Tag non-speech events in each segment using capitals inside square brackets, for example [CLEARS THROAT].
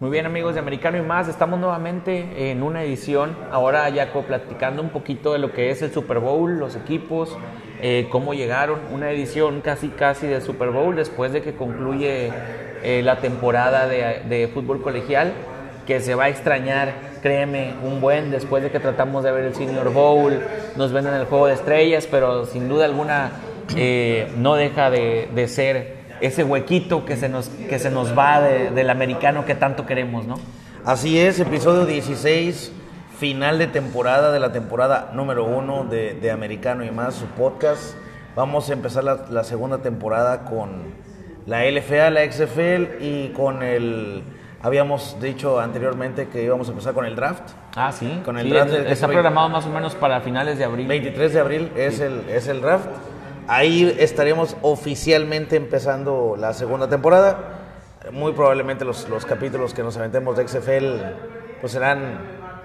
Muy bien amigos de Americano y más, estamos nuevamente en una edición, ahora ya platicando un poquito de lo que es el Super Bowl, los equipos, eh, cómo llegaron, una edición casi casi de Super Bowl después de que concluye eh, la temporada de, fútbol colegial, que se va a extrañar, créeme, un buen después de que tratamos de ver el Senior Bowl, nos ven en el Juego de Estrellas, pero sin duda alguna eh, no deja de, de ser ese huequito que se nos, que se nos va del americano que tanto queremos, ¿no? Así es, episodio 16, final de temporada de la temporada número uno de, de Americano y más, su podcast. Vamos a empezar la, la, segunda temporada con la LFA, la XFL y con el... Habíamos dicho anteriormente que íbamos a empezar con el draft. Ah, sí. Con el Sí, draft. está programado más o menos para finales de abril. 23 de abril es, el, es el draft. Ahí estaremos oficialmente empezando la segunda temporada. Muy probablemente los, los capítulos que nos aventemos de XFL pues serán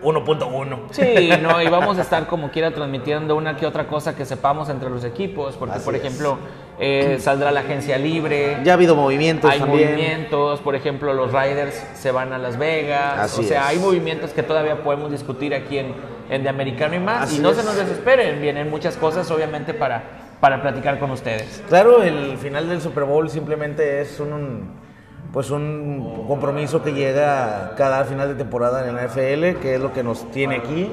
1.1. Sí, no, y [LAUGHS] vamos a estar como quiera transmitiendo una que otra cosa que sepamos entre los equipos, porque Así por ejemplo eh, saldrá la agencia libre, Ya ha habido movimientos hay también. movimientos, por ejemplo los Riders se van a Las Vegas, Así o sea, es. hay movimientos que todavía podemos discutir aquí en, en De Americano y más, Así y no es. se nos desesperen, vienen muchas cosas obviamente para, para platicar con ustedes. Claro, el final del Super Bowl simplemente es un, pues un compromiso que llega cada final de temporada en la NFL, que es lo que nos tiene aquí.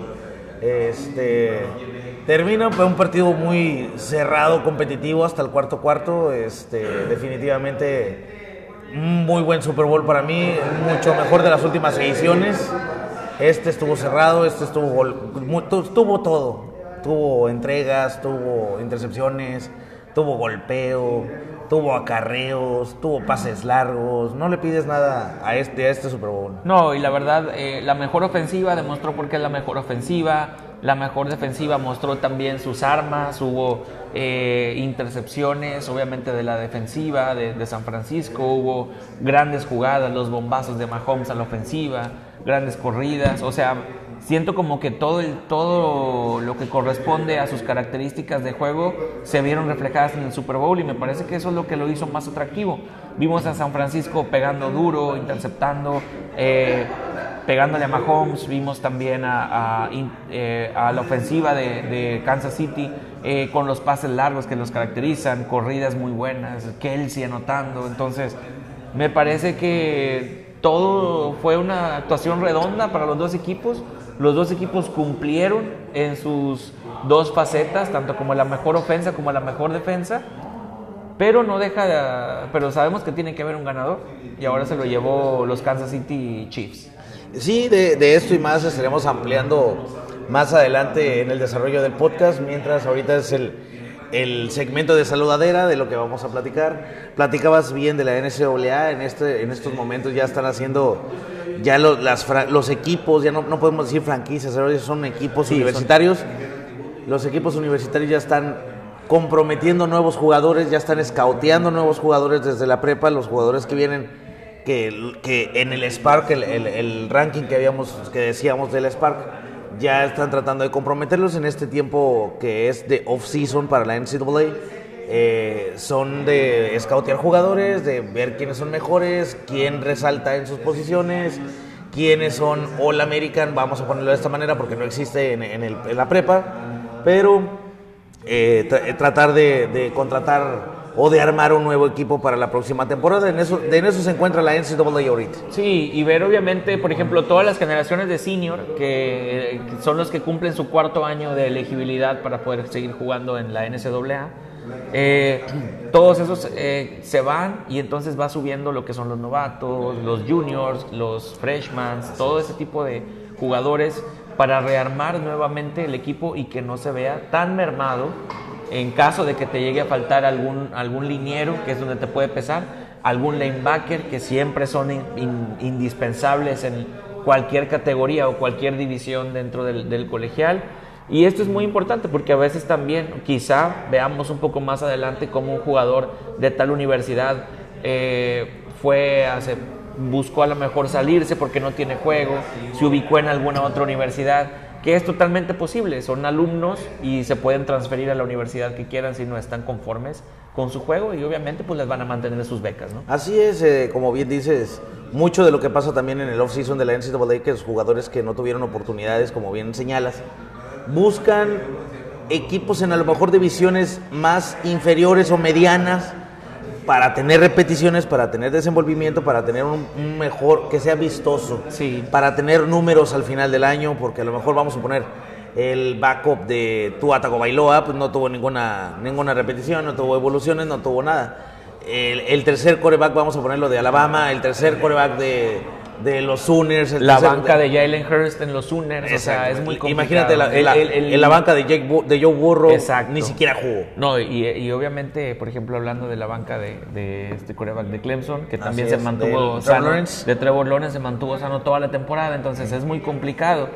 Este termina fue un partido muy cerrado, competitivo hasta el cuarto cuarto. Este, definitivamente muy buen Super Bowl para mí, mucho mejor de las últimas ediciones. Este estuvo cerrado, este estuvo gol- mu- tu- tuvo todo. Tuvo entregas, tuvo intercepciones, tuvo golpeo, tuvo acarreos, tuvo pases largos. No le pides nada a este, a este Super Bowl. No, y la verdad, eh, la mejor ofensiva demostró por qué es la mejor ofensiva. La mejor defensiva mostró también sus armas. Hubo eh, intercepciones, obviamente, de la defensiva de, de San Francisco. Hubo grandes jugadas, los bombazos de Mahomes a la ofensiva, grandes corridas. O sea, siento como que todo, el, todo lo que corresponde a sus características de juego se vieron reflejadas en el Super Bowl y me parece que eso es lo que lo hizo más atractivo. Vimos a San Francisco pegando duro, interceptando, eh, pegándole a Mahomes, vimos también a, a, eh, la ofensiva de, de Kansas City eh, con los pases largos que los caracterizan, corridas muy buenas, Kelsey anotando, entonces me parece que todo fue una actuación redonda para los dos equipos. Los dos equipos cumplieron en sus dos facetas, tanto como la mejor ofensa como la mejor defensa. Pero no deja de- pero sabemos que tiene que haber un ganador y ahora se lo llevó los Kansas City Chiefs. Sí, de, de esto y más estaremos ampliando más adelante en el desarrollo del podcast, mientras ahorita es el, el segmento de saludadera de lo que vamos a platicar. Platicabas bien de la NCAA, en, este, en estos momentos ya están haciendo, ya lo- las, fra- los equipos, ya no, no podemos decir franquicias, ahora son equipos Sí, son- universitarios. Los equipos universitarios ya están comprometiendo nuevos jugadores, ya están escauteando nuevos jugadores desde la prepa, los jugadores que vienen que, que en el Spark, el, el- el ranking que habíamos, que decíamos del Spark, ya están tratando de comprometerlos en este tiempo que es de off-season para la NCAA. Eh, son de scoutear jugadores, de ver quiénes son mejores, quién resalta en sus posiciones, quiénes son All American, vamos a ponerlo de esta manera porque no existe en, en el- en la prepa, pero eh, eh, tratar de contratar o de armar un nuevo equipo para la próxima temporada. En eso, en eso se encuentra la NCAA ahorita. Sí, y ver obviamente, por ejemplo, todas las generaciones de senior, que, que son los que cumplen su cuarto año de elegibilidad para poder seguir jugando en la NCAA, eh, todos esos eh, se van y entonces va subiendo lo que son los novatos, los juniors, los freshmen, todo ese tipo de jugadores para rearmar nuevamente el equipo y que no se vea tan mermado en caso de que te llegue a faltar algún, algún liniero, que es donde te puede pesar, algún linebacker, que siempre son in- in- indispensables en cualquier categoría o cualquier división dentro del, del colegial. Y esto es muy importante porque a veces también quizá veamos un poco más adelante cómo un jugador de tal universidad eh, fue hace, buscó a lo mejor salirse porque no tiene juego, se ubicó en alguna otra universidad que es totalmente posible. Son alumnos y se pueden transferir a la universidad que quieran si no están conformes con su juego y obviamente pues les van a mantener sus becas, ¿no? Así es, eh, como bien dices, mucho de lo que pasa también en el off-season de la NCAA, que los jugadores que no tuvieron oportunidades, como bien señalas, buscan equipos en a lo mejor divisiones más inferiores o medianas para tener repeticiones, para tener desenvolvimiento, para tener un, un mejor, que sea vistoso, Sí. para tener números al final del año, porque a lo mejor vamos a poner el backup de Tua Tagovailoa, pues no tuvo ninguna, ninguna repetición, no tuvo evoluciones, no tuvo nada. El, el tercer coreback, vamos a ponerlo de Alabama, el tercer coreback de, de los Sooners. La tercer- banca de Jalen Hurst en los Sooners, o sea, es muy complicado. Imagínate la- El- la- el- el- en la banca de, Jake de Joe Burrow, Exacto. ni siquiera jugó. No, y, y obviamente, por ejemplo, hablando de la banca de, de este coreback de Clemson, que también se mantuvo de Trevor sano, Lawrence. de Trevor Lawrence se mantuvo sano toda la temporada, entonces es muy complicado.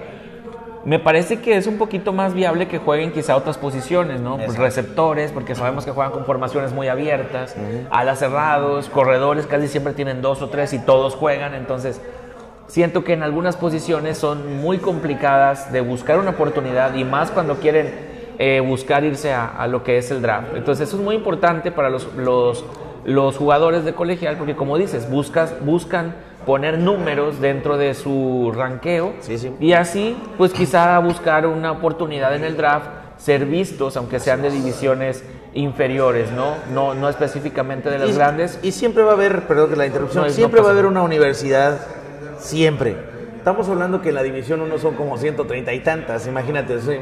Me parece que es un poquito más viable que jueguen quizá otras posiciones, ¿no? Pues receptores, porque sabemos que juegan con formaciones muy abiertas, alas cerrados, corredores casi siempre tienen dos o tres y todos juegan, entonces siento que en algunas posiciones son muy complicadas de buscar una oportunidad y más cuando quieren eh, buscar irse a, a lo que es el draft. Entonces eso es muy importante para los, los, los jugadores de colegial porque como dices, buscas, buscan poner números dentro de su ranqueo Sí, sí. y así pues quizá buscar una oportunidad en el draft, ser vistos aunque sean de divisiones inferiores, ¿no? No, no específicamente de las y, grandes. Y siempre va a haber, perdón que la interrupción, No, no siempre va a haber una universidad, siempre. Estamos hablando que en la división 1 son como 130 y tantas, imagínate. sí.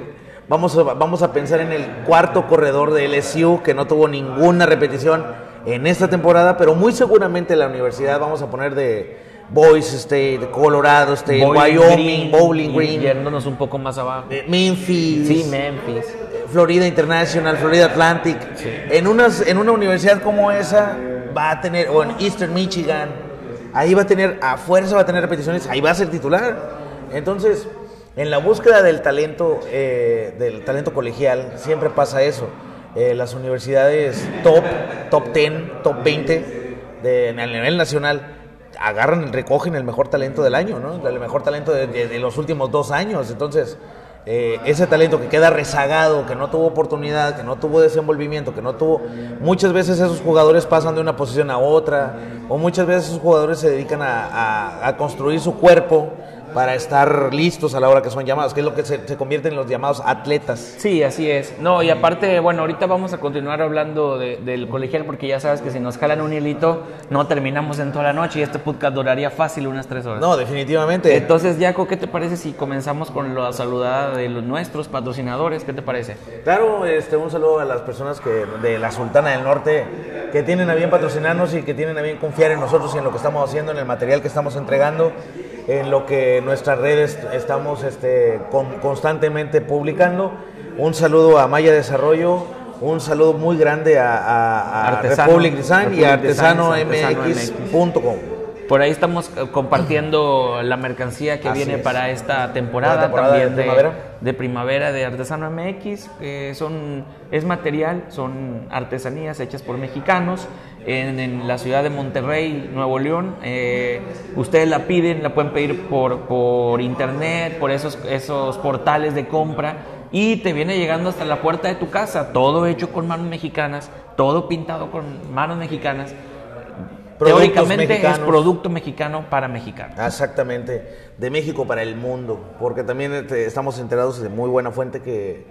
Vamos a, vamos a pensar en el cuarto corredor de LSU que no tuvo ninguna repetición en esta temporada, pero muy seguramente la universidad, vamos a poner de Boise State, Colorado State, Bowling Wyoming, Green, Bowling Green, yéndonos un poco más abajo. eh, Memphis, Sí, Memphis. Florida International, Florida Atlantic. En, unas, en una universidad como esa va a tener, o en Eastern Michigan, ahí va a tener, a fuerza va a tener repeticiones, ahí va a ser titular. Entonces, en la búsqueda del talento, eh, del talento colegial, siempre pasa eso. Eh, las universidades top, top 10, top 20 de, en el nivel nacional agarran, recogen el mejor talento del año, ¿no? El mejor talento de, de- los últimos dos años. Entonces, eh, ese talento que queda rezagado, que no tuvo oportunidad, que no tuvo desenvolvimiento, que no tuvo... Muchas veces esos jugadores pasan de una posición a otra, o muchas veces esos jugadores se dedican a, a- a construir su cuerpo para estar listos a la hora que son llamados, que es lo que se, se convierte en los llamados atletas. Sí, así es. No, y aparte, bueno, ahorita vamos a continuar hablando de- del colegial porque ya sabes que si nos jalan un hilito, no terminamos en toda la noche y este podcast duraría fácil unas tres horas. No, definitivamente. Entonces, Jaco, ¿qué te parece si comenzamos con la saludada de los nuestros patrocinadores? ¿Qué te parece? Claro, este, un saludo a las personas que de la Sultana del Norte que tienen a bien patrocinarnos y que tienen a bien confiar en nosotros y en lo que estamos haciendo, en el material que estamos entregando, en lo que nuestras redes estamos este, con- constantemente publicando. Un saludo a Maya Desarrollo, un saludo muy grande a, a- a Artesano, Republic Design y a Republic artesanomx.com. Por ahí estamos eh, compartiendo la mercancía que Así viene es. para esta temporada, la temporada también de de, primavera. de primavera de Artesano MX. que son, es material, son artesanías hechas por mexicanos en, en la ciudad de Monterrey, Nuevo León. Eh, ustedes la piden, la pueden pedir por, por internet, por esos, esos portales de compra y te viene llegando hasta la puerta de tu casa, todo hecho con manos mexicanas, todo pintado con manos mexicanas. Productos Teóricamente mexicanos. es producto mexicano para mexicanos. Exactamente, de México para el mundo, porque también este, estamos enterados de muy buena fuente que,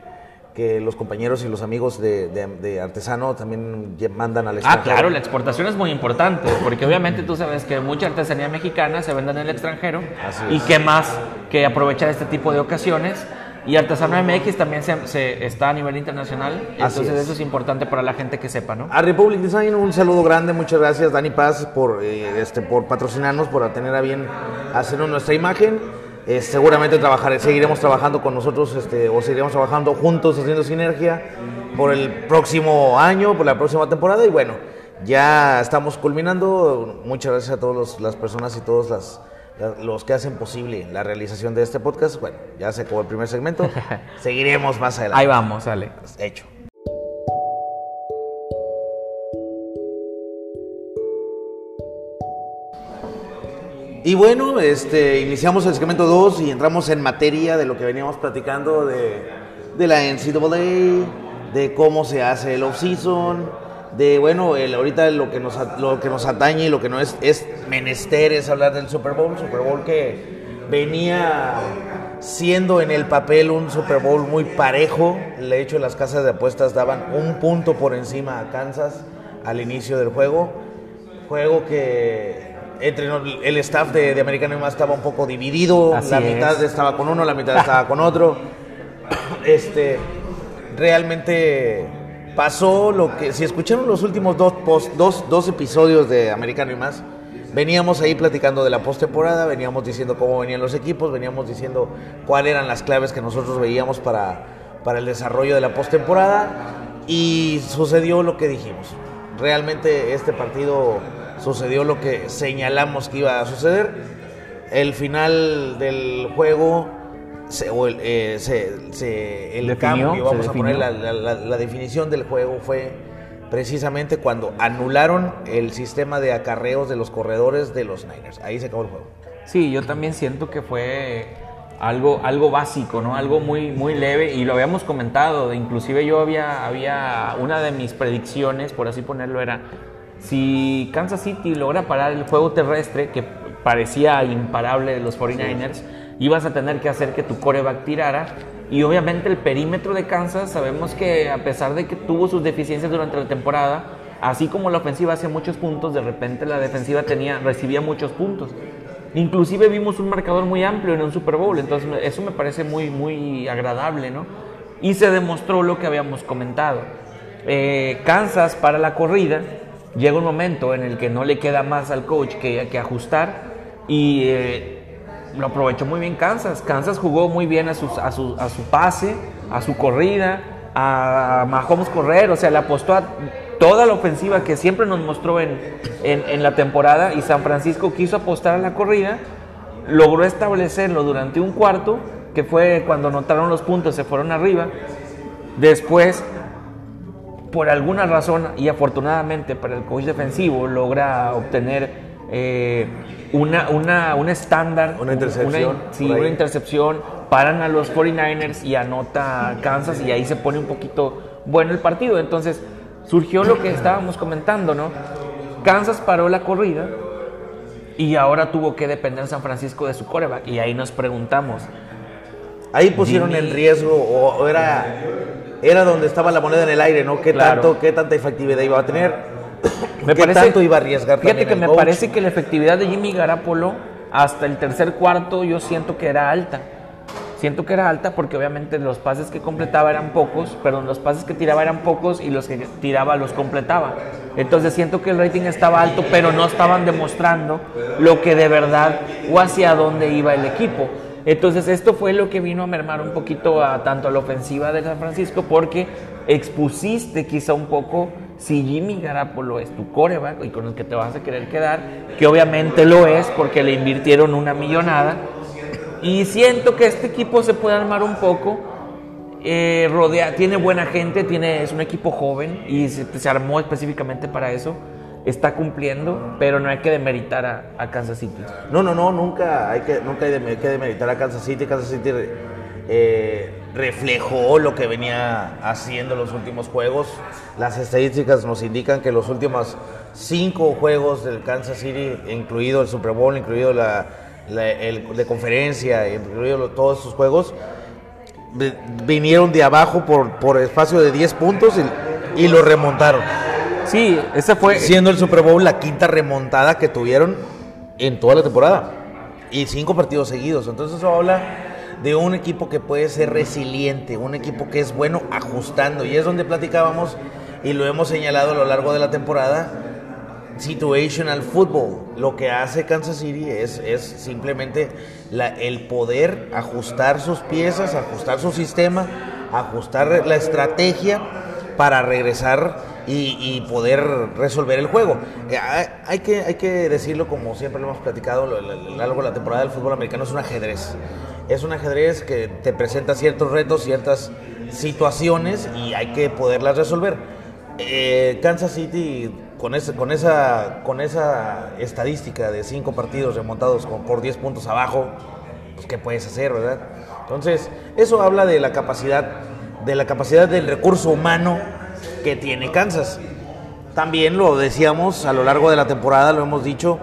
que los compañeros y los amigos de, de- de Artesano también mandan al Ah, extranjero. claro, la exportación es muy importante, porque obviamente tú sabes que mucha artesanía mexicana se vende en el extranjero Así y es. qué más que aprovechar este tipo de ocasiones. Y Artesano MX también se, se- está a nivel internacional, Así entonces es. eso es importante para la gente que sepa, ¿no? A Republic Design un saludo grande, muchas gracias Dani Paz por, eh, este, por patrocinarnos, por tener a bien hacernos nuestra imagen. Eh, seguramente trabajar, seguiremos trabajando con nosotros este, o seguiremos trabajando juntos haciendo sinergia por el próximo año, por la próxima temporada y bueno, ya estamos culminando. Muchas gracias a todas las personas y todos las, la- los que hacen posible la realización de este podcast. Bueno, ya se acabó el primer segmento, [LAUGHS] seguiremos más adelante. Ahí vamos, sale. Hecho. Y bueno, este, iniciamos el segmento 2 y entramos en materia de lo que veníamos platicando de, de la NCAA, de cómo se hace el off-season, de bueno, el, ahorita lo que, nos, lo que nos atañe y lo que no es, es menester es hablar del Super Bowl, Super Bowl que venía siendo en el papel un Super Bowl muy parejo, de hecho las casas de apuestas daban un punto por encima a Kansas al inicio del juego, juego que entre el staff de, de American Más estaba un poco dividido, Así la es. mitad estaba con uno, la mitad estaba con otro. [COUGHS] Este, realmente pasó lo que, si escucharon los últimos dos, post- dos, dos episodios de Americano y más, veníamos ahí platicando de la postemporada, veníamos diciendo cómo venían los equipos, veníamos diciendo cuáles eran las claves que nosotros veíamos para, para el desarrollo de la postemporada y sucedió lo que dijimos. Realmente este partido sucedió lo que señalamos que iba a suceder. El final del juego se, o el, eh, se- se- el Definió, cambio, vamos a poner la, la- la- definición del juego fue precisamente cuando anularon el sistema de acarreos de los corredores de los Niners. Ahí se acabó el juego. Sí, yo también siento que fue algo, algo básico, ¿no? Algo muy, muy leve y lo habíamos comentado. Inclusive yo había, había una de mis predicciones, por así ponerlo, era si Kansas City logra parar el juego terrestre, que parecía imparable de los 49ers, ibas a tener que hacer que tu coreback tirara. Y obviamente el perímetro de Kansas, sabemos que a pesar de que tuvo sus deficiencias durante la temporada, así como la ofensiva hacía muchos puntos, de repente la defensiva tenía, recibía muchos puntos. Inclusive vimos un marcador muy amplio en un Super Bowl, entonces eso me parece muy, muy agradable, ¿no? Y se demostró lo que habíamos comentado. Eh, Kansas para la corrida, llega un momento en el que no le queda más al coach que, que ajustar y eh, lo aprovechó muy bien Kansas. Kansas jugó muy bien a, sus- a, su, a su pase, a su corrida, a Mahomes correr, o sea, le apostó a toda la ofensiva que siempre nos mostró en, en, en la temporada y San Francisco quiso apostar a la corrida, logró establecerlo durante un cuarto, que fue cuando anotaron los puntos, se fueron arriba. Después, por alguna razón y afortunadamente para el coach defensivo, logra obtener eh, una, una, un estándar. Una intercepción, sí, por ahí. una intercepción. Paran a los 49ers y anota Kansas y ahí se pone un poquito bueno el partido. Entonces surgió lo que estábamos comentando, ¿no? Kansas paró la corrida y ahora tuvo que depender San Francisco de su coreback. Y ahí nos preguntamos, Ahí pusieron Jimmy. en riesgo o, o era, era donde estaba la moneda en el aire, ¿no? ¿Qué, Claro. tanto, qué tanta efectividad iba a tener? Me ¿Qué tanto iba a arriesgar Fíjate que me coach? parece que la efectividad de Jimmy Garapolo hasta el tercer cuarto yo siento que era alta. Siento que era alta porque obviamente los pases que completaba eran pocos, pero los pases que tiraba eran pocos y los que tiraba los completaba. Entonces siento que el rating estaba alto, pero no estaban demostrando lo que de verdad o hacia dónde iba el equipo. Entonces esto fue lo que vino a mermar un poquito a tanto a la ofensiva de San Francisco porque expusiste quizá un poco si Jimmy Garapolo es tu coreback y con el que te vas a querer quedar, que obviamente lo es porque le invirtieron una millonada. Y siento que este equipo se puede armar un poco. eh, rodea, tiene buena gente, tiene, es un equipo joven y se, se armó específicamente para eso. Está cumpliendo, pero no hay que demeritar a, Kansas City. No, no, no, nunca hay que, nunca hay, que demeritar a Kansas City. Kansas City eh, reflejó lo que venía haciendo en los últimos juegos. Las estadísticas nos indican que los últimos cinco juegos del Kansas City, incluido el Super Bowl, incluido la, el de conferencia, incluido todos esos juegos, vi- vinieron de abajo por, por espacio de 10 puntos y, y lo remontaron. Sí, ese fue. Siendo el Super Bowl la quinta remontada que tuvieron en toda la temporada. Y cinco partidos seguidos. Entonces eso habla de un equipo que puede ser resiliente, un equipo que es bueno ajustando. Y es donde platicábamos y lo hemos señalado a lo largo de la temporada. Situational football. Lo que hace Kansas City es, es simplemente el poder ajustar sus piezas, ajustar su sistema, ajustar la estrategia para regresar y, poder resolver el juego. Eh, hay, que, hay que decirlo como siempre lo hemos platicado lo- largo de la temporada del fútbol americano, es un ajedrez. Es un ajedrez que te presenta ciertos retos, ciertas situaciones y hay que poderlas resolver. Eh, Kansas City con, ese, con, esa, con esa estadística de cinco partidos remontados con, por 10 puntos abajo, pues qué puedes hacer, ¿verdad? Entonces, eso habla de la capacidad, de la capacidad del recurso humano que tiene Kansas. también lo decíamos a lo largo de la temporada, lo hemos dicho,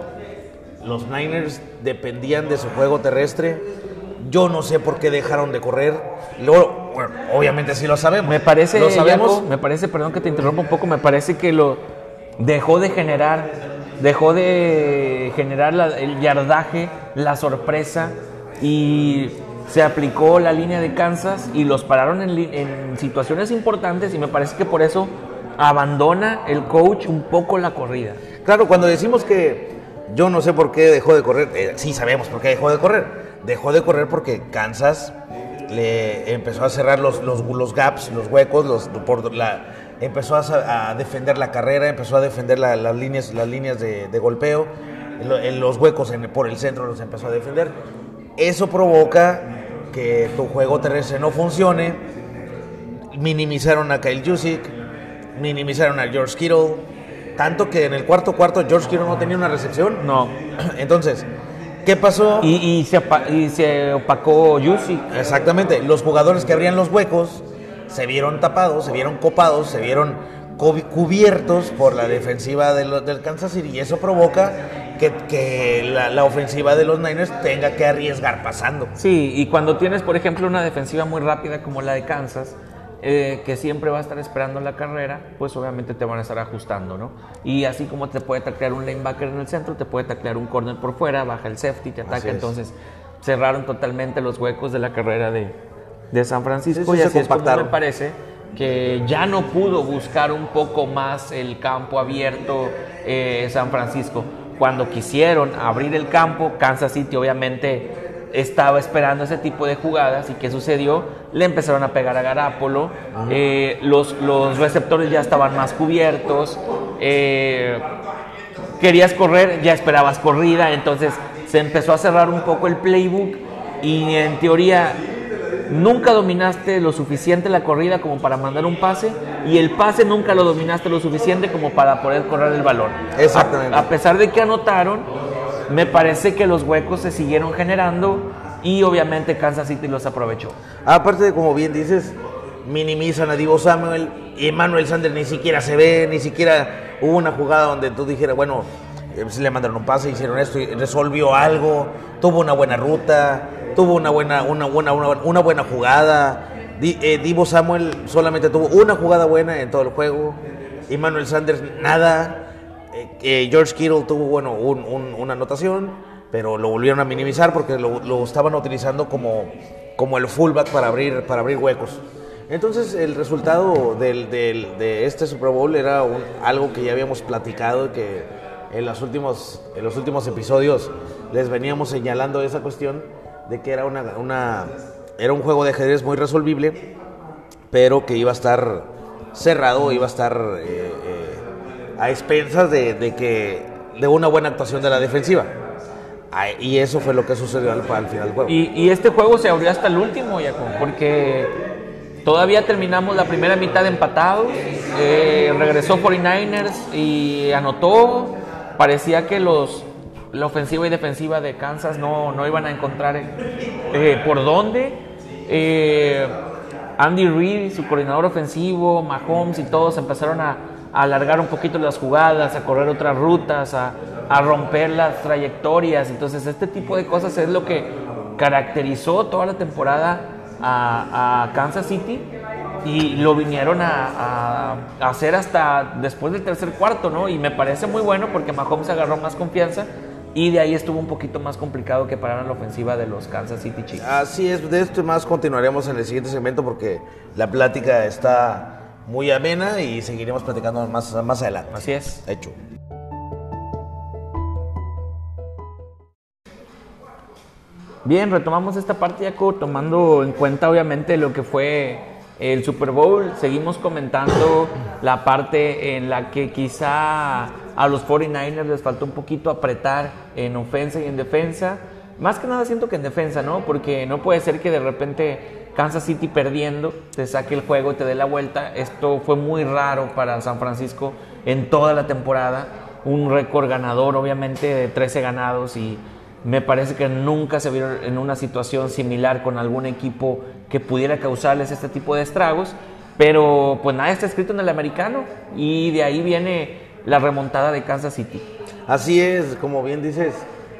los Niners dependían de su juego terrestre. Yo no sé por qué dejaron de correr. Luego, bueno, obviamente sí lo sabemos. Me parece, lo sabemos. Jaco, me parece, perdón que te interrumpa un poco, me parece que lo dejó de generar, dejó de generar la- el yardaje, la sorpresa y se aplicó la línea de Kansas y los pararon en, situaciones importantes y me parece que por eso abandona el coach un poco la corrida. Claro, cuando decimos que yo no sé por qué dejó de correr, eh, sí sabemos por qué dejó de correr. Dejó de correr porque Kansas le empezó a cerrar los, los, gaps, los huecos, los, por la, empezó a, defender la carrera, empezó a defender la- las líneas, las líneas de, de golpeo, los huecos en- por el centro los empezó a defender. Eso provoca que tu juego terrestre no funcione. Minimizaron a Kyle Jusic, minimizaron a George Kittle, tanto que en el cuarto cuarto George Kittle no tenía una recepción. No. [CLEARS THROAT] Entonces, ¿qué pasó? Y, y se, y se opacó Juicy. Exactamente, los jugadores que abrían los huecos se vieron tapados, se vieron copados, se vieron cubi- cubiertos por la defensiva del Kansas City y eso provoca que, que la, la ofensiva de los Niners tenga que arriesgar pasando. Sí, y cuando tienes, por ejemplo, una defensiva muy rápida como la de Kansas, eh, que siempre va a estar esperando la carrera, pues obviamente te van a estar ajustando, ¿no? Y así como te puede taclear un linebacker en el centro, te puede taclear un corner por fuera, baja el safety, te ataca. es. Entonces, cerraron totalmente los huecos de la carrera de, de San Francisco Sí, sí, y así es como me parece que ya no pudo buscar un poco más el campo abierto eh, San Francisco. Cuando quisieron abrir el campo, Kansas City obviamente estaba esperando ese tipo de jugadas y ¿qué sucedió? Le empezaron a pegar a Garapolo, eh, los, los receptores ya estaban más cubiertos, eh, querías correr, ya esperabas corrida, entonces se empezó a cerrar un poco el playbook y en teoría nunca dominaste lo suficiente la corrida como para mandar un pase y el pase nunca lo dominaste lo suficiente como para poder correr el balón. Exactamente. A, a pesar de que anotaron, me parece que los huecos se siguieron generando y obviamente Kansas City los aprovechó. Aparte de, como bien dices, minimizan a Divo Samuel y Emmanuel Sanders ni siquiera se ve, ni siquiera hubo una jugada donde tú dijeras, bueno, eh, sí le mandaron un pase, hicieron esto y resolvió algo, tuvo una buena ruta, tuvo una buena, una buena, una, buena jugada. Eh, Divo Samuel solamente tuvo una jugada buena en todo el juego. Emmanuel Sanders nada. Eh, George Kittle tuvo bueno un- un- una anotación, pero lo volvieron a minimizar porque lo, estaban utilizando como, como el fullback para abrir, para abrir huecos. Entonces el resultado de este Super Bowl era algo que ya habíamos platicado y que en los, últimos, en los últimos episodios les veníamos señalando esa cuestión de que era, una, una- era un juego de ajedrez muy resolvible, pero que iba a estar cerrado, iba a estar eh, eh, a expensas de, de que de una buena actuación de la defensiva. Y eso fue lo que sucedió al, al final del juego. Y, este juego se abrió hasta el último, Jacob, porque todavía terminamos la primera mitad empatados. eh, regresó 49ers y anotó. Parecía que los, la ofensiva y defensiva de Kansas no, no iban a encontrar eh, por dónde. Eh, Andy Reid, su coordinador ofensivo, Mahomes y todos empezaron a, alargar un poquito las jugadas, a correr otras rutas, a, a romper las trayectorias. Entonces, este tipo de cosas es lo que caracterizó toda la temporada a, a Kansas City y lo vinieron a- a hacer hasta después del tercer cuarto, ¿no? Y me parece muy bueno porque Mahomes agarró más confianza y de ahí estuvo un poquito más complicado que pararan la ofensiva de los Kansas City Chiefs. Así es, de esto y más continuaremos en el siguiente segmento porque la plática está muy amena y seguiremos platicando más, más adelante. Así es. Hecho. Bien, retomamos esta parte, Jaco, tomando en cuenta obviamente lo que fue el Super Bowl. Seguimos comentando la parte en la que quizá a los 49ers les faltó un poquito apretar en ofensa y en defensa. Más que nada siento que en defensa, ¿no? Porque no puede ser que de repente Kansas City perdiendo te saque el juego y te dé la vuelta. Esto fue muy raro para San Francisco en toda la temporada. Un récord ganador, obviamente, de 13 ganados y me parece que nunca se vieron en una situación similar con algún equipo que pudiera causarles este tipo de estragos. Pero pues nada está escrito en el americano y de ahí viene la remontada de Kansas City. Así es, como bien dices,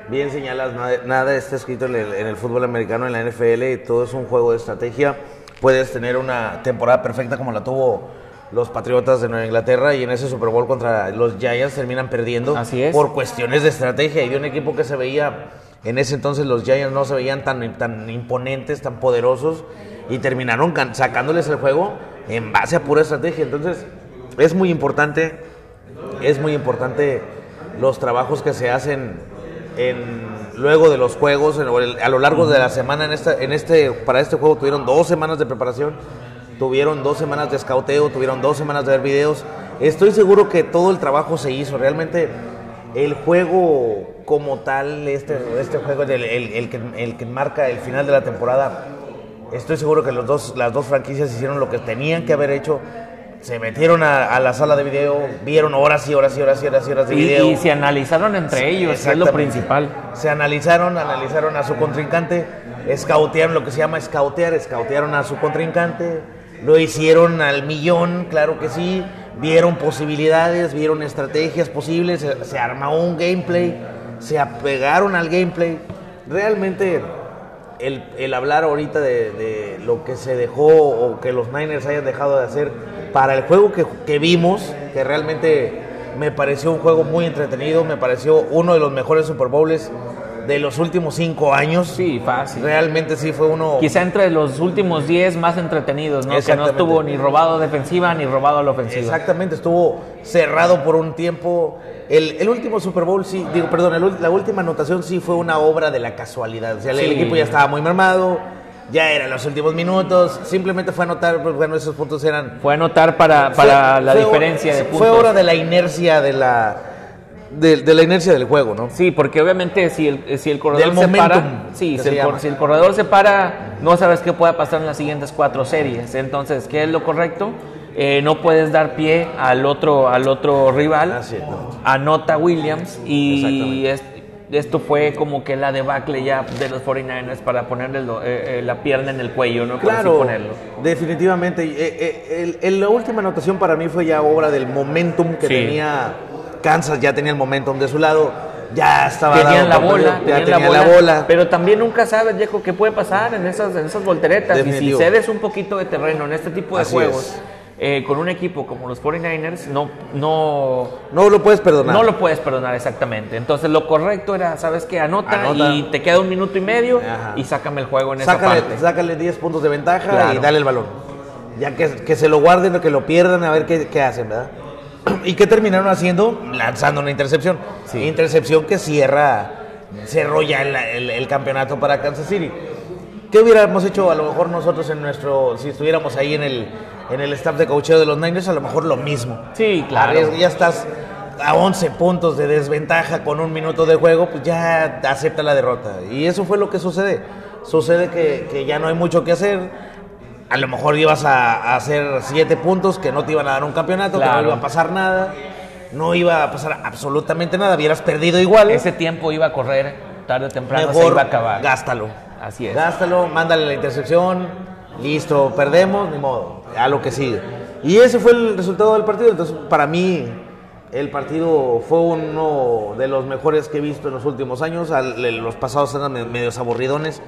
bien señalas, nada, nada está escrito en el, en el fútbol americano, en la NFL, todo es un juego de estrategia. Puedes tener una temporada perfecta como la tuvo los Patriotas de Nueva Inglaterra y en ese Super Bowl contra los Giants terminan perdiendo Así es. por cuestiones de estrategia y de un equipo que se veía, en ese entonces los Giants no se veían tan, tan imponentes, tan poderosos y terminaron sacándoles el juego en base a pura estrategia. Entonces es muy importante, es muy importante los trabajos que se hacen en, luego de los juegos, a lo largo de la semana, en este, para este juego tuvieron dos semanas de preparación, tuvieron dos semanas de escauteo, tuvieron dos semanas de ver videos. Estoy seguro que todo el trabajo se hizo, realmente el juego como tal, este, este juego, el que, el que marca el final de la temporada, estoy seguro que los dos, las dos franquicias hicieron lo que tenían que haber hecho. Se metieron a, a la sala de video, vieron horas y horas y horas y horas y horas de Y, video. y se analizaron entre ellos, es lo principal. Se analizaron, analizaron a su contrincante, escautearon lo que se llama escautear, escautearon a su contrincante, lo hicieron al millón, claro que sí, vieron posibilidades, vieron estrategias posibles, se, se armó un gameplay, se apegaron al gameplay. Realmente el, el hablar ahorita de, de lo que se dejó o que los Niners hayan dejado de hacer para el juego que, que vimos, que realmente me pareció un juego muy entretenido, me pareció uno de los mejores Super Bowls de los últimos cinco años. Sí, fácil. Realmente sí fue uno... Quizá entre los últimos 10 más entretenidos, ¿no? Que no estuvo ni robado defensiva ni robado a la ofensiva. Exactamente, estuvo cerrado por un tiempo. El, el último Super Bowl, sí, digo, perdón, el la última anotación sí fue una obra de la casualidad. O sea, el, el Sí. equipo ya estaba muy mermado, ya eran los últimos minutos, simplemente fue anotar, pues bueno, esos puntos eran... Fue anotar para, para fue- la fue- diferencia de puntos. Fue hora de la inercia de la, de, de la inercia del juego, ¿no? Sí, porque obviamente si el, si el corredor se para, sí, si se el, si corredor se para, no sabes qué pueda pasar en las siguientes cuatro series. Entonces, ¿qué es lo correcto? Eh, no puedes dar pie al otro, al otro rival. Así es, ¿no? Anota Williams y es- esto fue como que la debacle ya de los 49ers para ponerle lo- eh, eh, la pierna en el cuello, ¿no? Claro, definitivamente. Eh, eh, el- el- la última anotación para mí fue ya obra del momentum que Sí. tenía Kansas, ya tenía el momentum de su lado, ya estaba Tenían la dado bola, ya tenían tenía la bola, bola. pero también nunca sabes, viejo, qué puede pasar en esas, en esas volteretas. Y si cedes un poquito de terreno en este tipo de Así juegos, es. Eh, con un equipo como los 49ers, no, no, no lo puedes perdonar. no lo puedes perdonar exactamente. Entonces lo correcto era, ¿sabes qué? Anota, Anota. y te queda un minuto y medio Ajá. y sácame el juego en esa sácale, parte. sácale 10 puntos de ventaja Claro. y dale el balón. Ya que, que se lo guarden o que lo pierdan, a ver qué, qué hacen, ¿verdad? [CLEARS THROAT] ¿Y qué terminaron haciendo? Lanzando una intercepción. Sí. Intercepción que cierra, cerró ya el, el- el campeonato para Kansas City. ¿Qué hubiéramos hecho a lo mejor nosotros en nuestro, si estuviéramos ahí en el, en el staff de coacheo de los Niners, a lo mejor lo mismo. Sí, claro. Ya estás a 11 puntos de desventaja con un minuto de juego, pues ya acepta la derrota. Y eso fue lo que sucede. Sucede que, que ya no hay mucho que hacer. A lo mejor ibas a, a hacer 7 puntos que no te iban a dar un campeonato, que no iba a pasar nada. No iba a pasar absolutamente nada, hubieras perdido igual. Ese tiempo iba a correr tarde o temprano, se Mejor iba a acabar. gástalo. Así es. Gástalo, mándale la intercepción, listo, perdemos, ni modo, a lo que sigue. Y ese fue el resultado del partido. Entonces, para mí, el partido fue uno de los mejores que he visto en los últimos años. Los pasados eran me- medios aburridones,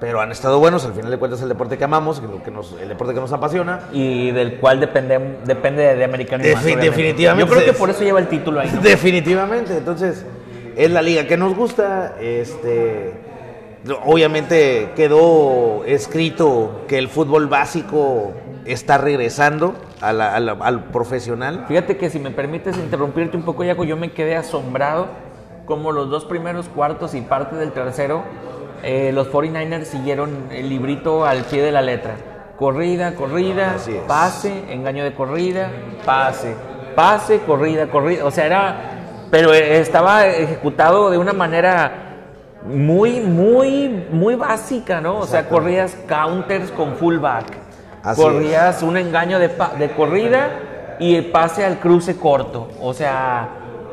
pero han estado buenos. Al final de cuentas, el deporte que amamos, que nos- el deporte que nos apasiona. Y del cual depende, depende de Americano y Defi- más, definitivamente. Yo creo que por eso lleva el título ahí. ¿no? Definitivamente, entonces es la liga que nos gusta. Este, obviamente quedó escrito que el fútbol básico está regresando a la- a la- al profesional. Fíjate que si me permites interrumpirte un poco, Yaco, yo me quedé asombrado como los dos primeros cuartos y parte del tercero, eh, los 49ers siguieron el librito al pie de la letra. Corrida, corrida, es. pase, engaño de corrida, pase, pase, corrida, corrida. O sea, era, pero estaba ejecutado de una manera muy, muy, muy básica, ¿no? O sea, corrías counters con fullback. Así corrías un engaño de, de corrida y pase al cruce corto. O sea,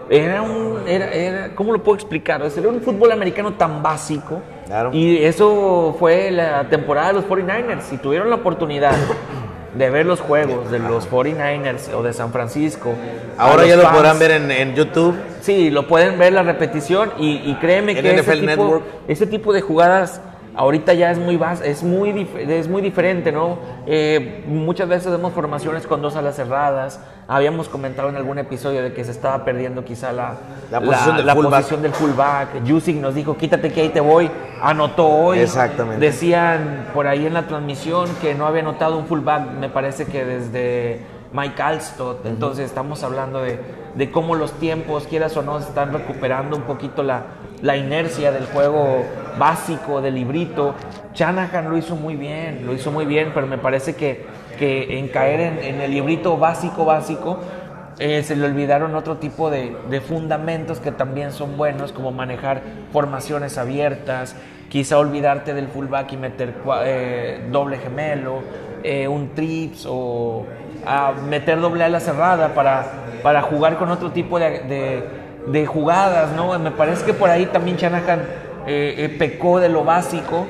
era un. Era, era- ¿Cómo lo puedo explicar? O sea, era un fútbol americano tan básico. Claro. Y eso fue la temporada de los 49ers. Y tuvieron la oportunidad de ver los juegos de los 49ers o de San Francisco. Ahora ya lo podrán ver en, en YouTube. Sí, lo pueden ver la repetición y, y créeme que ese tipo, ese tipo de jugadas ahorita ya es muy es muy dif- es muy diferente, ¿no? Eh, muchas veces vemos formaciones con dos alas cerradas. Habíamos comentado en algún episodio de que se estaba perdiendo quizá la, La posición del fullback. posición del fullback. Jusic nos dijo, quítate que ahí te voy. Anotó hoy. Exactamente. Decían por ahí en la transmisión que no había anotado un fullback, me parece que desde Mike Alstott. Entonces estamos hablando de, de cómo los tiempos, quieras o no, están recuperando un poquito la, la inercia del juego básico, del librito. Shanahan lo hizo muy bien, lo hizo muy bien, pero me parece que, que en caer en, el librito básico, básico, eh, se le olvidaron otro tipo de, fundamentos que también son buenos, como manejar formaciones abiertas, quizá olvidarte del fullback y meter eh, doble gemelo, eh, un trips o meter doble ala cerrada para, para jugar con otro tipo de- de jugadas, ¿no? Me parece que por ahí también Shanahan eh, eh, pecó de lo básico,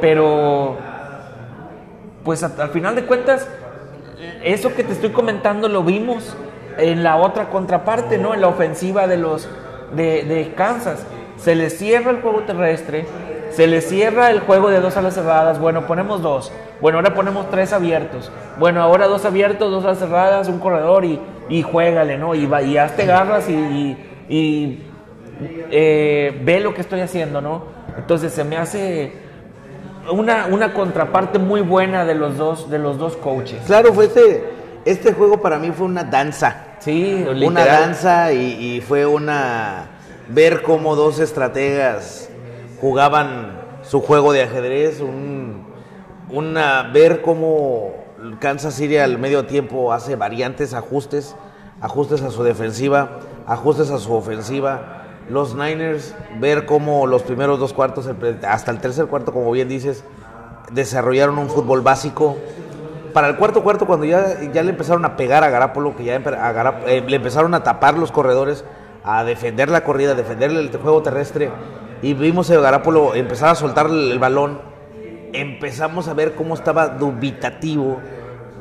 pero pues al final de cuentas, eso que te estoy comentando lo vimos en la otra contraparte, ¿no? En la ofensiva de los de, Kansas. Se les cierra el juego terrestre, se les cierra el juego de dos alas cerradas. Bueno, ponemos dos. Bueno, ahora ponemos tres abiertos. Bueno, ahora dos abiertos, dos alas cerradas, un corredor y, y juégale, ¿no? Y, va- y hazte garras y, y- y, eh, ve lo que estoy haciendo, ¿no? Entonces se me hace una, una contraparte muy buena de los dos, de los dos coaches. Claro, fue este, este juego para mí fue una danza. Sí, Una literal. danza y, y fue una... Ver cómo dos estrategas jugaban su juego de ajedrez, un, una, ver cómo Kansas City al medio tiempo hace variantes, ajustes, ajustes a su defensiva, ajustes a su ofensiva. Los Niners, ver cómo los primeros dos cuartos, hasta el tercer cuarto, como bien dices, desarrollaron un fútbol básico. Para el cuarto cuarto, cuando ya, ya le empezaron a pegar a Garapolo, que ya eh, le empezaron a tapar los corredores, a defender la corrida, a defender el juego terrestre, y vimos a Garapolo empezar a soltar el, balón, empezamos a ver cómo estaba dubitativo.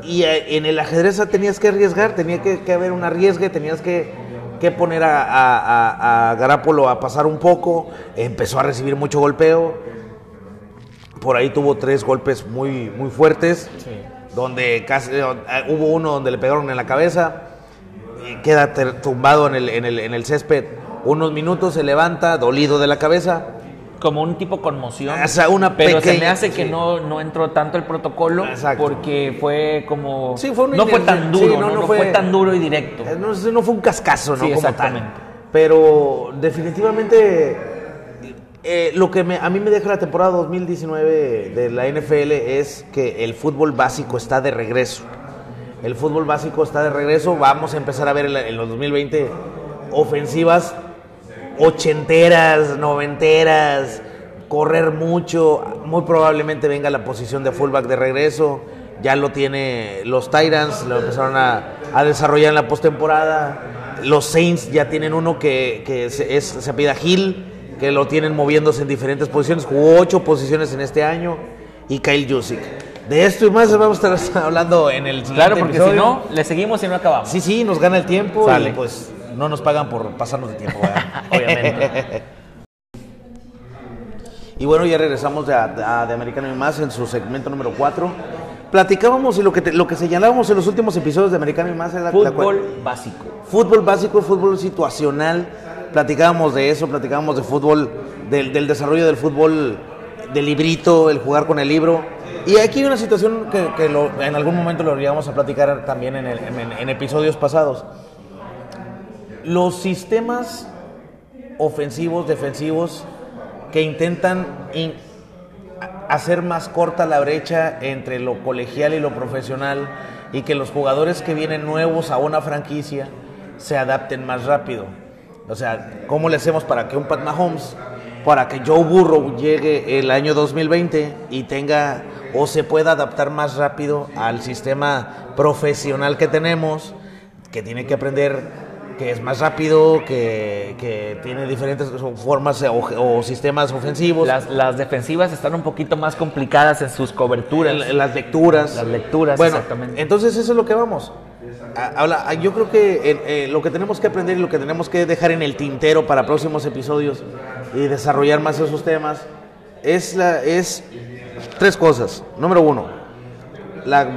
Y eh, en el ajedrez tenías que arriesgar, tenía que, que haber un arriesgue, tenías que, que poner a, a, a- a Garapolo a pasar un poco, empezó a recibir mucho golpeo, por ahí tuvo tres golpes muy, muy fuertes, donde casi, eh, hubo uno donde le pegaron en la cabeza, y queda tumbado en el, en, el, en el césped. Unos minutos, se levanta, dolido de la cabeza. Como un tipo conmoción. O sea, una pero se me pequeña- hace que sí. no, no entró tanto el protocolo Exacto. porque fue como Sí, fue no fue tan duro, Sí, no, no fue, tan duro y directo. Eh, No, no fue un cascazo, ¿no? Sí, Como exactamente. tal. Pero definitivamente eh, lo que me- a mí me deja la temporada 2019 de la NFL es que el fútbol básico está de regreso. El fútbol básico está de regreso. Vamos a empezar a ver en, la- en los 2020 ofensivas ochenteras, noventeras, correr mucho. Muy probablemente venga la posición de fullback de regreso. Ya lo tiene los Titans, lo empezaron a, a desarrollar en la postemporada. Los Saints ya tienen uno que, que se, es, se apellida Hill, que lo tienen moviéndose en diferentes posiciones. Jugó ocho posiciones en este año. Y Kyle Jusic. De esto y más vamos a estar [LAUGHS] hablando en el siguiente Claro, porque si no, le seguimos y no acabamos. Sí, sí, nos gana el tiempo Sale. y pues no nos pagan por pasarnos de tiempo. [LAUGHS] Obviamente. y bueno, ya regresamos de, a- de Americano y más en su segmento número 4. Platicábamos y lo que, te- lo que señalábamos en los últimos episodios de Americano y más era la- Fútbol básico. fútbol básico, fútbol situacional. Platicábamos de eso, platicábamos de fútbol, del, del desarrollo del fútbol, del librito, el jugar con el libro. Y aquí hay una situación que, que lo- en algún momento lo llegamos a platicar también en, el- en- en episodios pasados. Los sistemas ofensivos, defensivos, que intentan in- hacer más corta la brecha entre lo colegial y lo profesional y que los jugadores que vienen nuevos a una franquicia se adapten más rápido. O sea, ¿cómo le hacemos para que un Pat Mahomes, para que Joe Burrow llegue el año 2020 y tenga o se pueda adaptar más rápido al sistema profesional que tenemos, que tiene que aprender que es más rápido, que, que tiene diferentes formas o, o sistemas ofensivos. Las, las defensivas están un poquito más complicadas en sus coberturas. En- las lecturas. Las lecturas, bueno, exactamente. Entonces eso es lo que vamos. Habla- yo creo que eh, eh, lo que tenemos que aprender y lo que tenemos que dejar en el tintero para próximos episodios y desarrollar más esos temas es, la, es tres cosas. Número uno, la-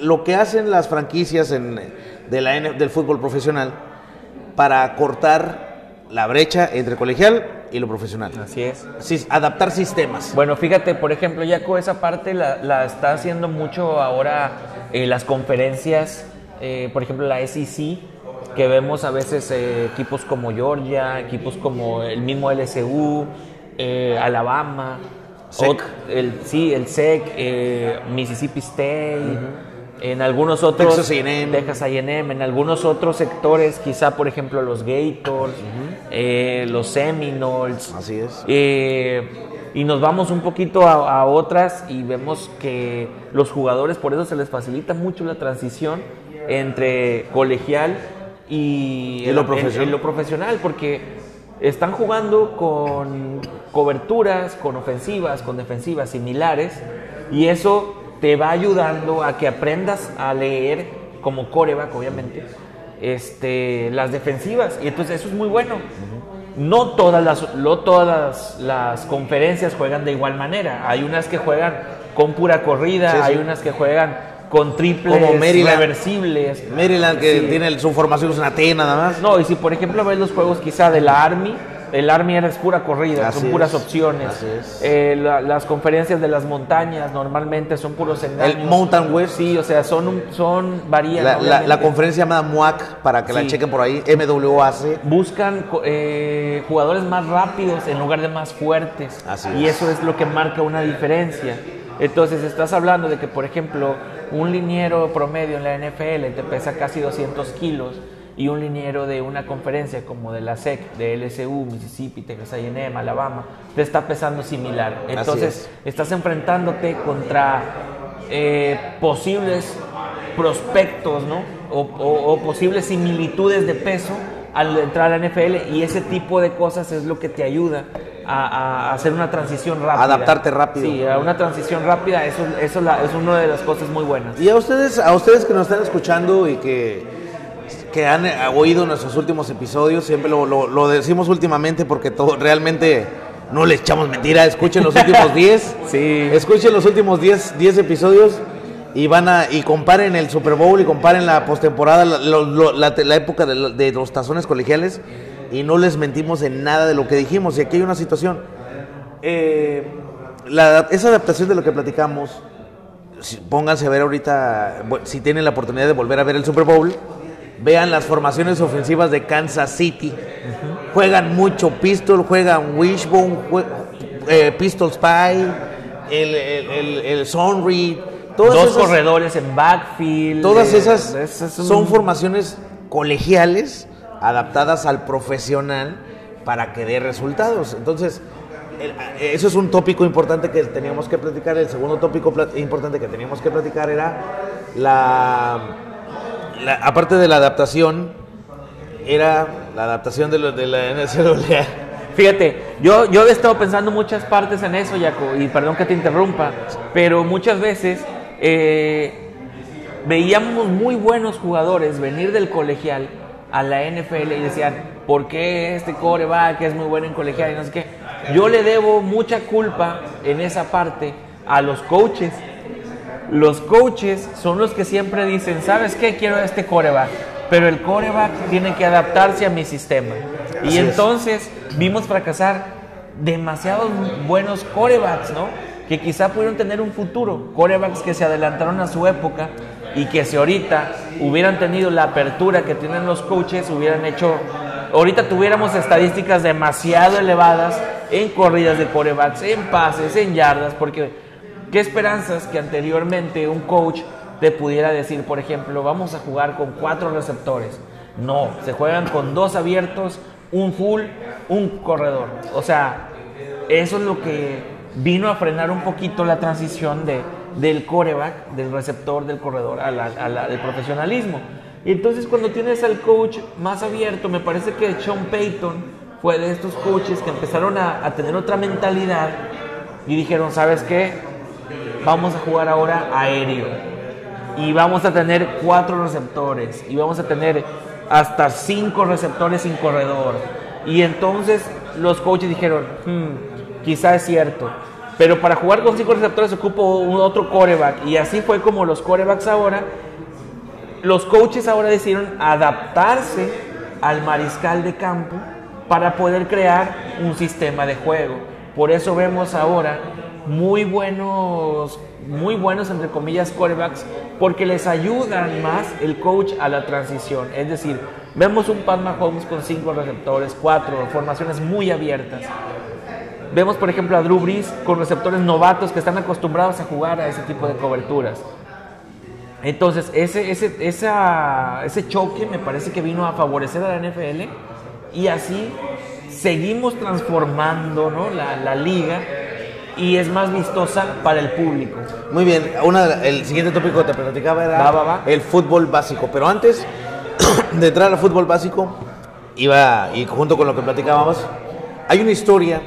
lo que hacen las franquicias en, de la del fútbol profesional para cortar la brecha entre colegial y lo profesional. Así es. Sí, adaptar sistemas. Bueno, fíjate, por ejemplo, Yaco, esa parte la, la está haciendo mucho ahora eh, las conferencias, eh, por ejemplo, la SEC, que vemos a veces eh, equipos como Georgia, equipos como el mismo LSU, eh, Alabama, SEC. el, sí, el SEC, Mississippi State, en algunos otros... Texas A&M. Texas A&M, en algunos otros sectores, quizá, por ejemplo, los Gators, eh, los Seminoles, Así es. eh, y nos vamos un poquito a, a otras y vemos que los jugadores por eso se les facilita mucho la transición entre colegial y, Y lo profesional. en lo profesional, porque están jugando con coberturas, con ofensivas, con defensivas similares y eso te va ayudando a que aprendas a leer como coreback, obviamente, este, las defensivas y entonces eso es muy bueno. No todas las, no todas las, las conferencias juegan de igual manera. Hay unas que juegan con pura corrida, Sí, sí. hay unas que juegan con triples Como Maryland. reversibles. Maryland, que Sí. tiene su formación es una T nada más. No, y si por ejemplo ves los juegos quizá de la Army, el Army era es pura corrida, Así son puras es, opciones. así es. Eh, la- las conferencias de las montañas normalmente son puros engaños. El Mountain West. Sí, o sea, son, un- son varían. La, la- la conferencia llamada MUAC, para que la Sí. chequen por ahí, MWAC. buscan eh, jugadores más rápidos en lugar de más fuertes. Así y es. eso es lo que marca una diferencia. Entonces estás hablando de que, por ejemplo, un liniero promedio en la NFL te pesa casi 200 kilos y un liniero de una conferencia como de la SEC, de LSU, Mississippi, Texas A&M, Alabama, te está pesando similar. Entonces estás enfrentándote contra eh, posibles prospectos, ¿no? O, o- o posibles similitudes de peso al entrar a la NFL y ese tipo de cosas es lo que te ayuda a, a hacer una transición rápida. Adaptarte rápido. Sí, a una transición rápida, eso, eso la- es una de las cosas muy buenas. Y a ustedes, a ustedes que nos están escuchando y que, que han eh, oído nuestros últimos episodios, siempre lo, lo- lo decimos últimamente porque todo, realmente no le echamos mentira. Escuchen los últimos [LAUGHS] 10. Sí. Escuchen los últimos 10, 10 episodios y van a y comparen el Super Bowl y comparen la postemporada, la, la la época de, de los tazones colegiales y no les mentimos en nada de lo que dijimos. Y aquí hay una situación. Eh, la- esa adaptación de lo que platicamos, si- pónganse a ver ahorita, si tienen la oportunidad de volver a ver el Super Bowl, vean las formaciones ofensivas de Kansas City. Juegan mucho pistol, juegan wishbone, jue- eh, pistol spy, el, el, el, read. Todas Dos esas- corredores en backfield. Todas eh, esas ese es un- son formaciones colegiales adaptadas al profesional para que dé resultados. Entonces, el- eso es un tópico importante que teníamos que platicar. El segundo tópico importante que teníamos que platicar era la, la- aparte de la adaptación, era la adaptación de, lo- de la NCAA. Fíjate, yo, yo he estado pensando muchas partes en eso, Jaco, y perdón que te interrumpa, pero muchas veces eh, veíamos muy buenos jugadores venir del colegial a la NFL y decían, ¿por qué este coreback es muy bueno en colegial? Y no sé qué. Yo le debo mucha culpa en esa parte a los coaches. Los coaches son los que siempre dicen, ¿sabes qué? Quiero este coreback. Pero el coreback tiene que adaptarse a mi sistema. Y es. entonces vimos fracasar demasiados buenos corebacks, ¿no? Que quizá pudieron tener un futuro. Corebacks que se adelantaron a su época y que si ahorita hubieran tenido la apertura que tienen los coaches, hubieran hecho. Ahorita tuviéramos estadísticas demasiado elevadas en corridas de corebacks, en pases, en yardas, porque qué esperanzas que anteriormente un coach te pudiera decir, por ejemplo, vamos a jugar con cuatro receptores. No, se juegan con dos abiertos, un full, un corredor. O sea, eso es lo que vino a frenar un poquito la transición de, del coreback, del receptor, del corredor, al profesionalismo. Y entonces cuando tienes al coach más abierto, me parece que Sean Payton fue de estos coaches que empezaron a, a tener otra mentalidad y dijeron, ¿sabes qué? Vamos a jugar ahora aéreo. Y vamos a tener cuatro receptores. Y vamos a tener hasta cinco receptores sin corredor. Y entonces los coaches dijeron, "Hmm, quizá es cierto. Pero para jugar con cinco receptores ocupo un otro coreback. Y así fue como los corebacks ahora. Los coaches ahora decidieron adaptarse al mariscal de campo para poder crear un sistema de juego. Por eso vemos ahora muy buenos, muy buenos entre comillas corebacks, porque les ayudan más el coach a la transición. Es decir, vemos un Pat Mahomes con cinco receptores, cuatro formaciones muy abiertas. Vemos, por ejemplo, a Drew Brees con receptores novatos que están acostumbrados a jugar a ese tipo de coberturas. Entonces, ese, ese, ese choque me parece que vino a favorecer a la NFL y así seguimos transformando ¿no? la liga y es más vistosa para el público. Muy bien, una de el siguiente tópico que te platicaba era Va, va, va. el fútbol básico. Pero antes [CLEARS THROAT] de entrar al fútbol básico, iba, y junto con lo que platicábamos, hay una historia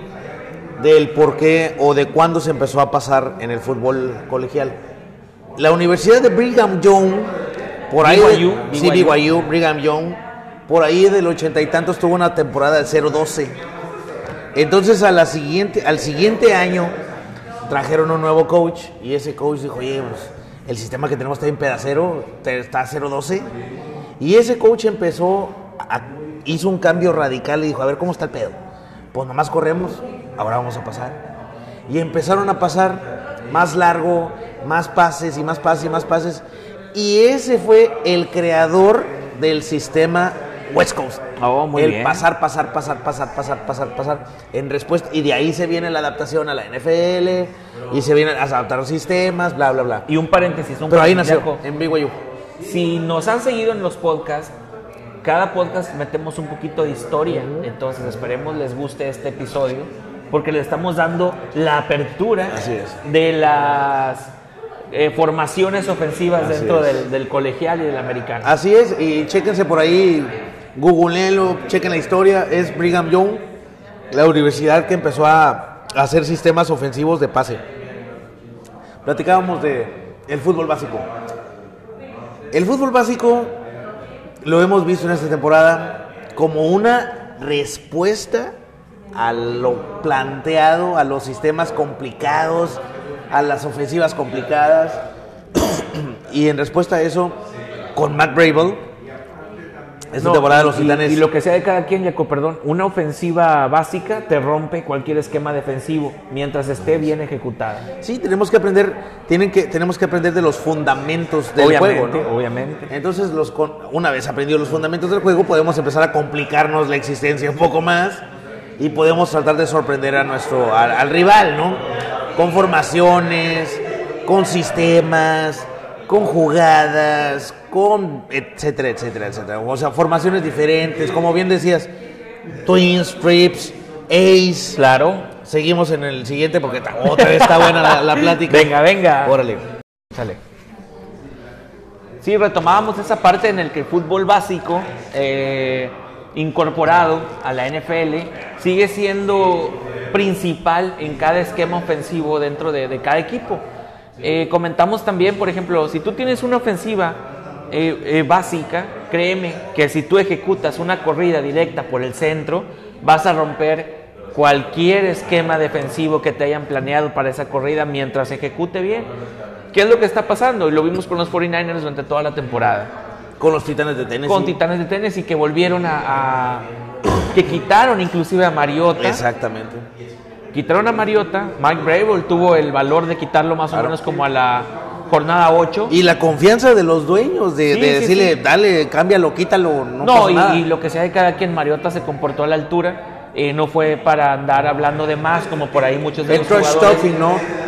del por qué o de cuándo se empezó a pasar en el fútbol colegial. La Universidad de Brigham Young, por ahí, de- BYU, sí, BYU. BYU, Brigham Young, por ahí del ochenta y tantos tuvo una temporada de 0-12. Entonces a la siguiente, al siguiente año trajeron un nuevo coach y ese coach dijo, oye, pues, el sistema que tenemos está en pedacero, está a 0-12. Y ese coach empezó, a- hizo un cambio radical y dijo, a ver, ¿cómo está el pedo? Pues nomás corremos, ahora vamos a pasar. Y empezaron a pasar más largo, más pases y más pases y más pases. Y ese fue el creador del sistema West Coast. Oh, muy el bien. pasar, pasar, pasar, pasar, pasar, pasar, pasar. En respuesta, y de ahí se viene la adaptación a la NFL, y se vienen a adaptar los sistemas, bla, bla, bla. Y un paréntesis, un Pero ahí nació, en BYU. Si nos han seguido en los podcasts, cada podcast metemos un poquito de historia. Entonces esperemos les guste este episodio porque le estamos dando la apertura de las eh, formaciones ofensivas Así dentro del, del colegial y del americano. Así es, y chéquense por ahí, googleenlo, chequen la historia, es Brigham Young, la universidad que empezó a hacer sistemas ofensivos de pase. Platicábamos de el fútbol básico. El fútbol básico lo hemos visto en esta temporada como una respuesta a lo planteado, a los sistemas complicados, a las ofensivas complicadas. [CLEARS THROAT] y en respuesta a eso, con Matt Brable, esta No, temporada los y- titanes. Y, lo que sea de cada quien, Jaco, perdón, una ofensiva básica te rompe cualquier esquema defensivo mientras esté bien ejecutada. Sí, tenemos que aprender, tienen que, tenemos que aprender de los fundamentos del obviamente, juego, ¿no? obviamente. Entonces, los con- una vez aprendidos los fundamentos del juego, podemos empezar a complicarnos la existencia un poco más y podemos tratar de sorprender a nuestro, al, al rival, ¿no? Con formaciones, con sistemas, con jugadas, con etcétera, etcétera, etcétera. O sea, formaciones diferentes, como bien decías, twins, trips, ace. Claro. Seguimos en el siguiente porque otra vez está buena la, la plática. Venga, venga. Órale. Sale. Sí, retomábamos esa parte en el que el fútbol básico, eh, incorporado a la NFL, sigue siendo principal en cada esquema ofensivo dentro de, de cada equipo. Eh, comentamos también, por ejemplo, si tú tienes una ofensiva eh, eh, básica, créeme que si tú ejecutas una corrida directa por el centro, vas a romper cualquier esquema defensivo que te hayan planeado para esa corrida mientras se ejecute bien. ¿Qué es lo que está pasando? Y lo vimos con los 49ers durante toda la temporada. Con los titanes de Tennessee. Con Titanes de Tennessee que volvieron a, a- que quitaron inclusive a Mariota. Exactamente. Quitaron a Mariota. Mike Brable tuvo el valor de quitarlo más o menos como a la jornada 8. Y la confianza de los dueños de, Sí, de sí, decirle, sí. dale, cámbialo, quítalo. No, No, pasa y, nada. y lo que sea de cada quien, Mariota se comportó a la altura. Eh, no fue para andar hablando de más, como por ahí muchos de los jugadores.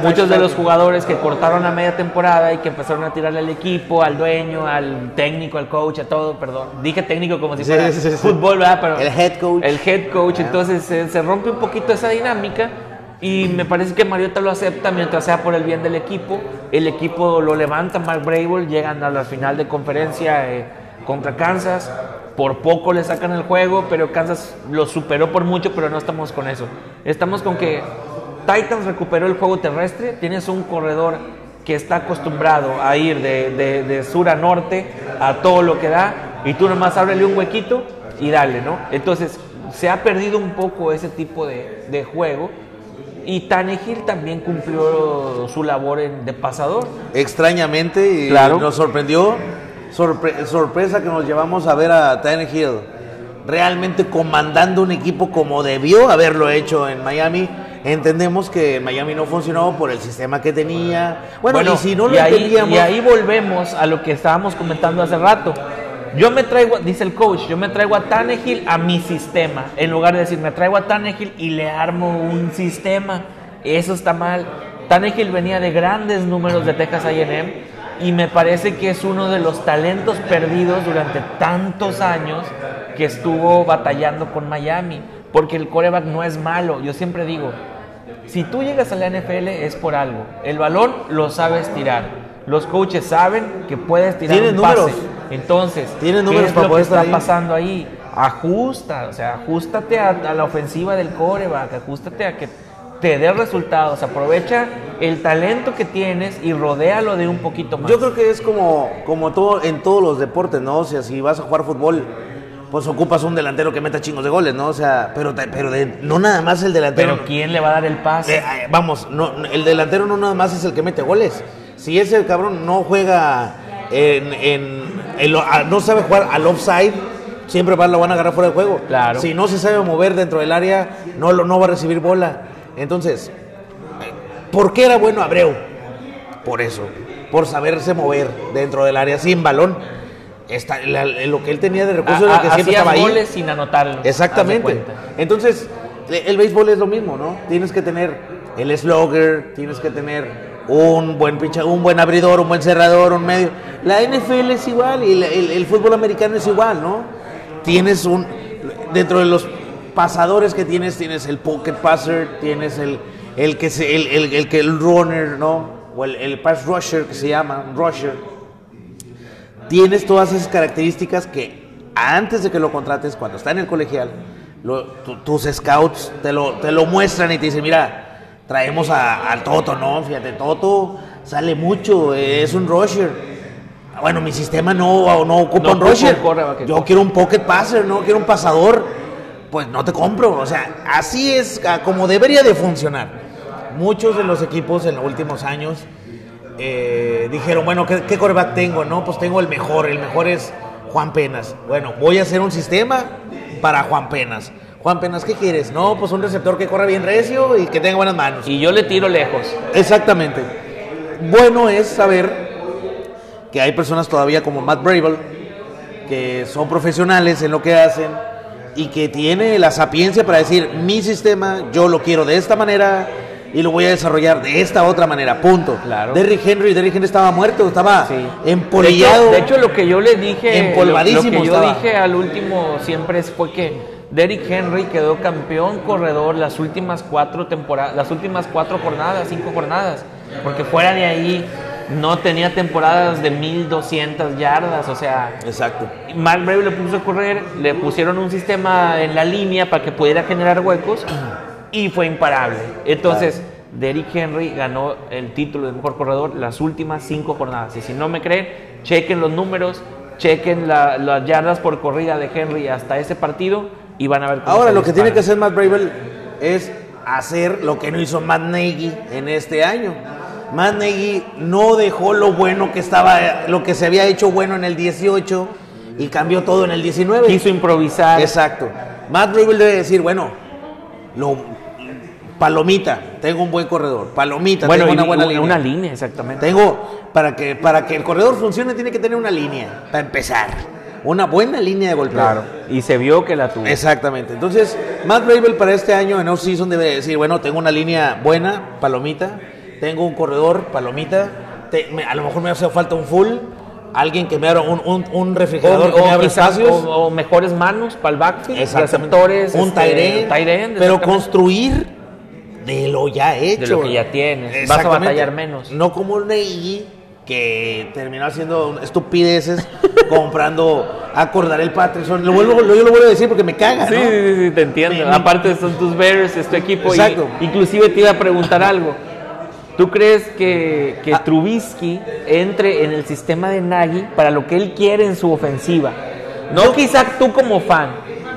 Muchos de los jugadores que cortaron a media temporada y que empezaron a tirarle al equipo, al dueño, al técnico, al coach, a todo, perdón. Dije técnico como si fuera sí, sí, sí. fútbol, ¿verdad? Pero El head coach. El head coach, entonces se, se rompe un poquito esa dinámica y me parece que Mariota lo acepta mientras sea por el bien del equipo. El equipo lo levanta, Mark Brable, llegan a la final de conferencia eh, contra Kansas. Por poco le sacan el juego, pero Kansas lo superó por mucho, pero no estamos con eso. Estamos con que Titans recuperó el juego terrestre, tienes un corredor que está acostumbrado a ir de, de- de sur a norte a todo lo que da, y tú nomás ábrele un huequito y dale, ¿no? Entonces, se ha perdido un poco ese tipo de, de juego, y Tannehill también cumplió su labor en- de pasador. Extrañamente, y Claro. nos sorprendió. Sorpre- sorpresa que nos llevamos a ver a Tannehill realmente comandando un equipo como debió haberlo hecho en Miami. Entendemos que Miami no funcionó por el sistema que tenía. Bueno, y si no lo y ahí, entendíamos. y ahí volvemos a lo que estábamos comentando hace rato. Yo me traigo, dice el coach, yo me traigo a Tannehill a mi sistema. En lugar de decir, me traigo a Tannehill y le armo un sistema. Eso está mal. Tannehill venía de grandes números de Texas A&M y me parece que es uno de los talentos perdidos durante tantos años que estuvo batallando con Miami. Porque el coreback no es malo. Yo siempre digo, si tú llegas a la NFL es por algo. El balón lo sabes tirar. Los coaches saben que puedes tirar un pase. números. Entonces, Tienen ¿qué números es para lo que está ahí? pasando ahí? Ajusta, o sea, ajustate a, a la ofensiva del coreback, ajustate a que te dé resultados, aprovecha el talento que tienes y rodéalo de un poquito más. Yo creo que es como, como todo en todos los deportes, ¿no? O sea, si vas a jugar fútbol, pues ocupas un delantero que meta chingos de goles, ¿no? O sea, pero, pero de- no nada más el delantero. Pero ¿quién le va a dar el pase? Eh, eh, vamos, no, el delantero no nada más es el que mete goles. Si ese cabrón no juega en, en- en a- no sabe jugar al offside, siempre va- lo van a agarrar fuera de juego. Claro. Si no se sabe mover dentro del área, no, lo- no va a recibir bola. Entonces, ¿por qué era bueno Abreu? Por eso, por saberse mover dentro del área sin balón. Está, la- lo que él tenía de recursos era que Ha- siempre estaba ahí. goles sin de Exactamente. Entonces, e- el béisbol es lo mismo, ¿no? Tienes que tener el slugger, tienes que tener un buen picha, un buen abridor, un buen cerrador, un medio. La NFL es igual y el, el- el fútbol americano es igual, ¿no? Tienes un dentro de los pasadores que tienes, tienes el pocket passer, tienes el el que se, el, el- el que el runner, ¿no? O el, el pass rusher que se llama, rusher tienes todas esas características que antes de que lo contrates, cuando está en el colegial, lo- tu- tus scouts te lo, te lo muestran y te dicen, mira, traemos a- al Toto, ¿no? Fíjate, Toto sale mucho, es un rusher. Bueno, mi sistema no, no ocupa No un rusher. Yo quiero un pocket passer, no quiero un pasador. Pues no te compro. O sea, así es ah, como debería de funcionar. Muchos de los equipos en los últimos años eh, dijeron, bueno, ¿qué, qué tengo? No, pues tengo el mejor, el mejor es Juan Penas. Bueno, voy a hacer un sistema para Juan Penas. Juan Penas, ¿qué quieres? No, pues un receptor que corra bien recio y que tenga buenas manos. Y yo le tiro lejos. Exactamente. Bueno es saber que hay personas todavía como Matt Bravel que son profesionales en lo que hacen y que tiene la sapiencia para decir mi sistema yo lo quiero de esta manera y lo voy a desarrollar de esta otra manera, punto. Claro. Derrick Henry, Derrick Henry estaba muerto, estaba Sí. empolillado. De hecho, de hecho, lo que yo le dije, Empolvadísimo lo, lo que yo estaba. dije al último siempre fue que Derrick Henry quedó campeón corredor las últimas cuatro temporadas, las últimas cuatro jornadas, cinco jornadas, porque fuera de ahí no tenía temporadas de 1200 yardas, o sea, Exacto. Mark Brave le puso a correr, le pusieron un sistema en la línea para que pudiera generar huecos y fue imparable. Entonces, Derrick Henry ganó el título de mejor corredor las últimas cinco jornadas. Y si no me creen, chequen los números, chequen la- las yardas por corrida de Henry hasta ese partido y van a ver cómo Ahora lo que tiene que hacer Matt Bravel es hacer lo que no hizo Matt Nagy en este año. Matt Nagy no dejó lo bueno que estaba, lo que se había hecho bueno en el 18 y cambió todo en el 19. Quiso improvisar. Exacto. Matt Bravel debe decir, bueno, lo, palomita, tengo un buen corredor, palomita, bueno, tengo una buena una, línea. una línea, exactamente. Tengo, para que, para que el corredor funcione, tiene que tener una línea, para empezar. Una buena línea de golpeo. Claro. Y se vio que la tuvo. Exactamente. Entonces, Matt Bravel para este año en off-season debe decir, bueno, tengo una línea buena, palomita, tengo un corredor, palomita, te- me- a lo mejor me hace falta un full, alguien que me abra un, un, un refrigerador O, que me o abra quizás- espacios. o- o mejores manos para el backfield, receptores, un este, end, pero construir de lo ya hecho. lo que ya tienes. Vas a batallar menos. No como un que terminó haciendo estupideces [LAUGHS] comprando a Cordarel Patterson. Lo vuelvo, lo- yo lo vuelvo a decir porque me caga, Sí, ¿no? sí, sí, te entiendo. Me- me- Aparte son tus Bears, es tu equipo. y- Exacto. inclusive te iba a preguntar algo. ¿Tú crees que, que Ah. Trubisky entre en el sistema de Nagy para lo que él quiere en su ofensiva? No Yo- quizá tú como fan,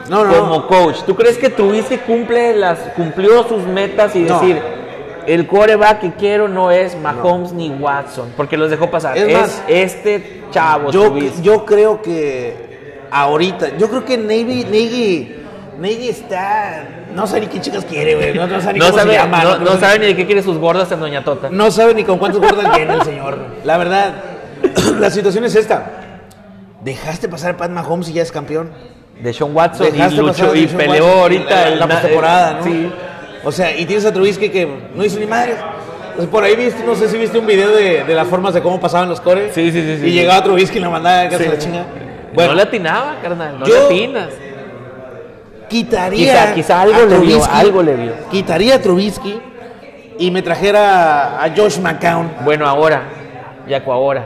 No, no, como no. coach. ¿Tú crees que Trubisky cumple las, cumplió sus metas y No. decir, el coreback que quiero no es Mahomes ni Watson? Porque los dejó pasar. Es Es, más, este chavo, Yo, Trubisky. yo creo que ahorita, yo creo que Navy, Nagy, Nagy está, no sé ni qué chicas quiere, güey, no, no sabe ni no cómo sabe, se llama, no, no, no sabe ni de qué quiere sus gordas en Doña Tota. no sabe ni con cuántos guardan tiene el señor. La verdad, [CLEARS THROAT] la situación es esta. Dejaste pasar a Pat Mahomes y ya es campeón. de Sean Watson y Dejaste pasar luchó y peleó Watson ahorita la, el la na- postemporada, ¿no? Sí. O sea, y tienes a Trubisky que no hizo ni madre. Pues por ahí viste, no sé si viste un video de, de las formas de cómo pasaban los cores. Sí, sí, sí, sí. Y llegaba Trubisky y lo mandaba Sí. a la chinga. no Bueno, le atinaba, carnal, no Yo- le atinas. Quitaría. Quizá- quizá algo le vio, Trubisky, algo le vio. Quitaría a Trubisky y me trajera a Josh McCown. Bueno, ahora, Yaco, ahora.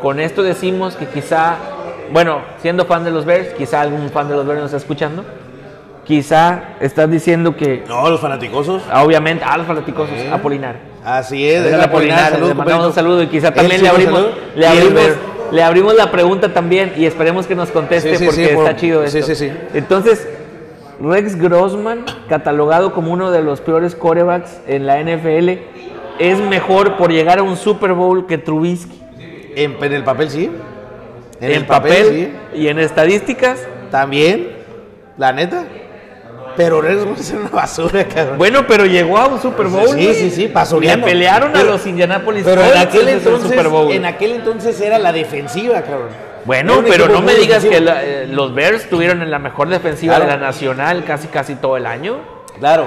Con esto decimos que quizá, bueno, siendo fan de los Bears, quizá algún fan de los Bears nos está escuchando. Quizá estás diciendo que, No, los fanáticosos. obviamente, a los fanáticosos, Sí. Apolinar. Así es, Es Apolinar, saludos, le mandamos un saludo y quizá también le abrimos, le, abrimos. Le abrimos la pregunta también y esperemos que nos conteste Sí, sí, porque sí, por- está chido sí, esto. sí, sí. Entonces, Rex Grossman, catalogado como uno de los peores corebacks en la NFL, es mejor por llegar a un Super Bowl que Trubisky. En, en el papel sí. En, el papel, y en estadísticas. sí. También, la neta. Pero Rex es una basura, cabrón. Bueno, pero llegó a un Super Bowl. Sí, sí, sí, Le basureando. pelearon a los Indianapolis Pero en aquel, entonces, Super Bowl. en aquel entonces era la defensiva, cabrón. Bueno, pero no me digas que la- eh, los Bears tuvieron en la mejor defensiva Claro. de la nacional casi casi todo el año. Claro.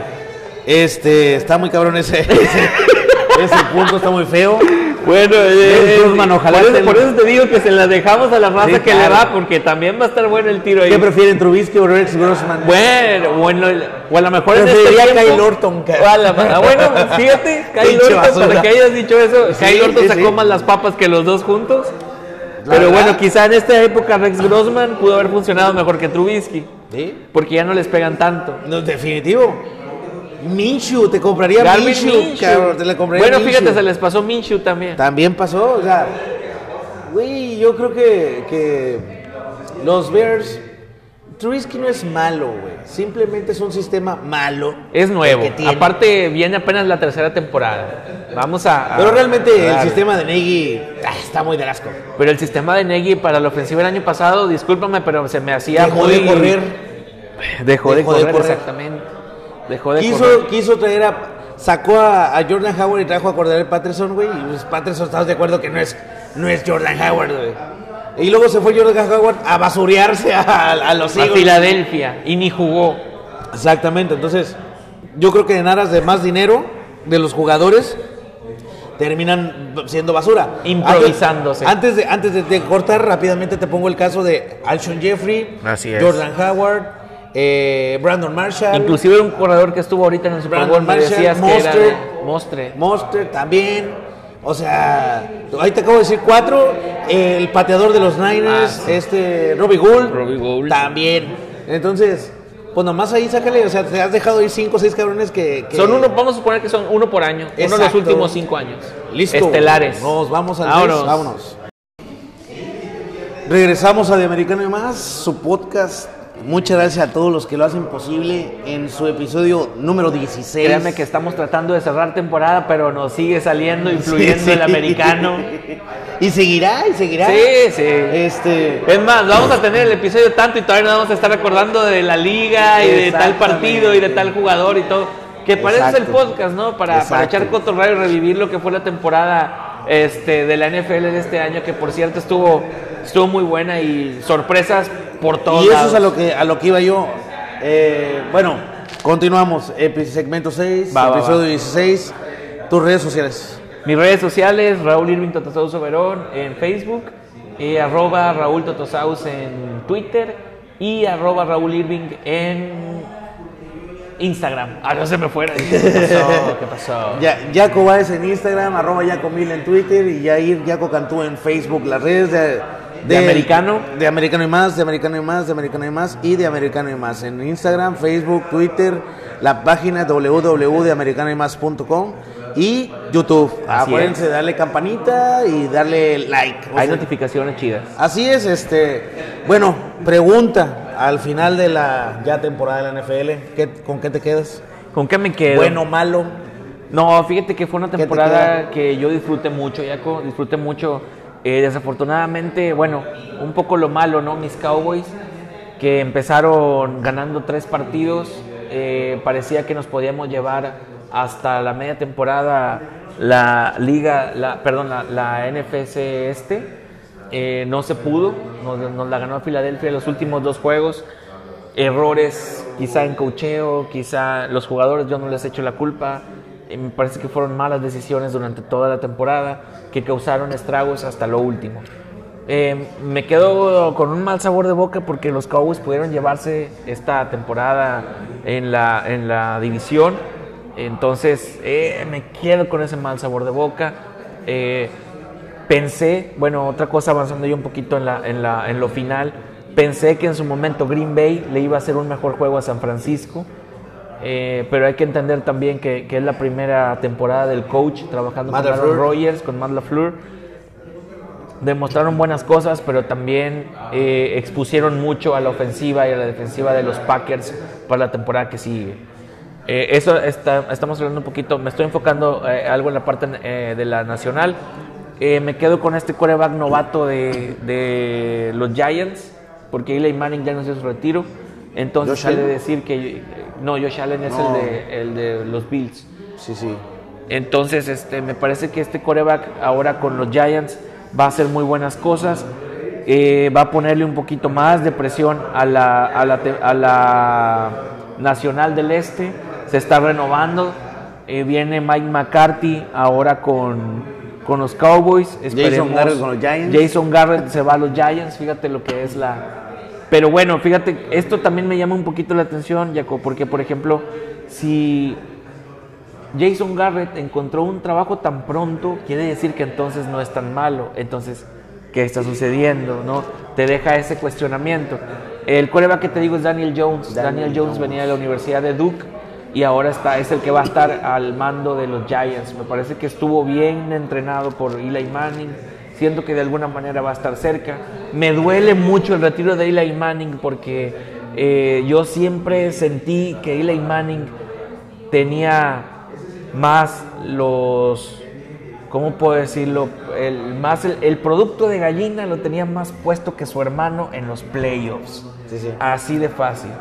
Este, está muy cabrón ese, ese, [LAUGHS] ese punto, está muy feo. Bueno, eh, Grossman, ojalá por, eso, por eso te digo que se la dejamos a la raza Sí, que claro. le va, porque también va a estar bueno el tiro ahí. ¿Qué prefieren, Trubisky o Rex Grossman? Bueno, bueno, o a lo mejor en este tiempo- Kyle Orton, la- bueno, fíjate, [LAUGHS] Kyle Orton, basura. para que hayas dicho eso, Sí, Kyle Orton sí, sacó más las papas que los dos juntos. La Pero verdad. bueno, quizá en esta época Rex Grossman pudo haber funcionado mejor que Trubisky, ¿Sí? porque ya no les pegan tanto. No, definitivo. Minshew, te compraría Garvin Minshew, Minshew. cabrón, te le compraría Bueno, Minshew. fíjate, se les pasó Minshew también. También pasó, o sea, güey, yo creo que, que los Bears, Trubisky no es malo, güey, simplemente es un sistema malo. Es nuevo. Aparte, viene apenas la tercera temporada. Vamos a. a- Pero realmente el sistema de Nagy ah, está muy de asco. Pero el sistema de Nagy para la ofensiva el año pasado, discúlpame, pero se me hacía Dejó muy. de correr. Dejó, de, Dejó de correr, correr. exactamente. Dejó de Quiso, correr. quiso traer a. Sacó a, a Jordan Howard y trajo a Cordell Patterson, güey. Y pues Patterson, ¿estás de acuerdo que no es, no es Jordan Howard, güey? Y luego se fue Jordan Howard a basurearse a, a los A Eagles. Filadelfia y ni jugó. Exactamente, entonces yo creo que en aras de más dinero de los jugadores terminan siendo basura. Improvisándose. Antes, antes de, antes de, de cortar rápidamente te pongo el caso de Alshon Jeffrey, Así es. Jordan Howard, eh, Brandon Marshall, Inclusive un corredor que estuvo ahorita en el Super Bowl, me Marshall, decías que era Mostert. de Mostre. Monster también. O sea, ahí te acabo de decir cuatro. El pateador de los Niners, Ah, sí. este Robbie Gould, Robbie Gould. también. Entonces, pues nomás ahí sácale, o sea, te has dejado ir cinco o seis cabrones que, que- Son uno, vamos a suponer que son uno por año. Uno de los Exacto. últimos cinco años. Listo. Estelares. Nos vamos al Vámonos. mes, vámonos. Regresamos a De Americano y más, su podcast. Muchas gracias a todos los que lo hacen posible en su episodio número 16. Créanme que estamos tratando de cerrar temporada, pero nos sigue saliendo, influyendo Sí, sí. el americano. y seguirá, y seguirá. Sí, sí. Este. Es más, vamos a tener el episodio tanto y todavía nos vamos a estar acordando de la liga y de tal partido y de tal jugador y todo. Que es el podcast, ¿no? Para, para echar cotorreo y revivir lo que fue la temporada este, de la NFL de este año, que por cierto estuvo, estuvo muy buena y sorpresas por todos Y eso lados. es a lo que, a lo que iba yo. Eh, bueno, continuamos. Segmento 6, Va, va, episodio va. 16. Tus redes sociales. Mis redes sociales, Raúl Irving Totosauso Verón en Facebook, y arroba Raúl Totosaus en Twitter y arroba Raúl Irving en Instagram. Ah, no se me fuera. ¿Qué [LAUGHS] pasó? ¿Qué pasó? Ya, Yaco Baez en Instagram, arroba Yaco Mil en Twitter y Yair Yaco Cantú en Facebook. Las redes de, ¿De americano? De americano y más, de americano y más, de americano y más y de americano y más. En Instagram, Facebook, Twitter, la página www.deamericanoymás.com y YouTube. Así Acuérdense de darle campanita y darle like. O Hay sea, notificaciones chidas. Así es, este. Bueno, pregunta al final de la ya temporada de la NFL, ¿qué- ¿con qué te quedas? ¿Con qué me quedo? Bueno, malo. No, fíjate que fue una te temporada que yo disfruté mucho, Yaco, disfruté mucho. Eh, desafortunadamente, bueno, un poco lo malo, ¿no? Mis Cowboys, que empezaron ganando tres partidos, eh, parecía que nos podíamos llevar hasta la media temporada la liga, la, perdón, la, la NFC este. Eh, no se pudo, nos, la ganó Filadelfia en los últimos dos juegos errores, quizá en cocheo, quizá los jugadores yo no les echo la culpa. Eh, Me parece que fueron malas decisiones durante toda la temporada que causaron estragos hasta lo último. Eh, me quedo con un mal sabor de boca porque los Cowboys pudieron llevarse esta temporada en la, en la división. Entonces me quedo con ese mal sabor de boca. Pensé, bueno, otra cosa avanzando yo un poquito en, la, en, la, en lo final, pensé que en su momento Green Bay le iba a hacer un mejor juego a San Francisco, eh, pero hay que entender también que, que es la primera temporada del coach trabajando Matt con Aaron. Rodgers, con Matt LaFleur. Demostraron buenas cosas, pero también eh, expusieron mucho a la ofensiva y a la defensiva de los Packers para la temporada que sigue. Eh, eso está- estamos hablando un poquito, me estoy enfocando eh, algo en la parte eh, de la nacional. Eh, me quedo con este quarterback novato de, de los Giants, porque Eli Manning ya anunció su retiro. Entonces Allen. decir que... No, Josh Allen es No. el, de, el de los Bills. Sí, sí. Entonces, este, me parece que este coreback ahora con los Giants va a hacer muy buenas cosas. Eh, va a ponerle un poquito más de presión a la, a la, a la Nacional del Este. Se está renovando. Eh, viene Mike McCarthy ahora con, con los Cowboys. Esperemos- Garrett con los Giants. Jason Garrett se va a los Giants. Fíjate lo que es la, pero bueno, fíjate, esto también me llama un poquito la atención, Jaco, porque por ejemplo, si Jason Garrett encontró un trabajo tan pronto, quiere decir que entonces no es tan malo. Entonces, ¿qué está sucediendo? ¿No? Te deja ese cuestionamiento. El coreback que te digo es Daniel Jones. Daniel, Daniel Jones, Jones. venía de la Universidad de Duke y ahora está, es el que va a estar al mando de los Giants. Me parece que estuvo bien entrenado por Eli Manning. Siento que de alguna manera va a estar cerca. Me duele mucho el retiro de Eli Manning porque eh, yo siempre sentí que Eli Manning tenía más los, ¿cómo puedo decirlo? El, más el, el producto de gallina lo tenía más puesto que su hermano en los playoffs. Sí, sí. Así de fácil.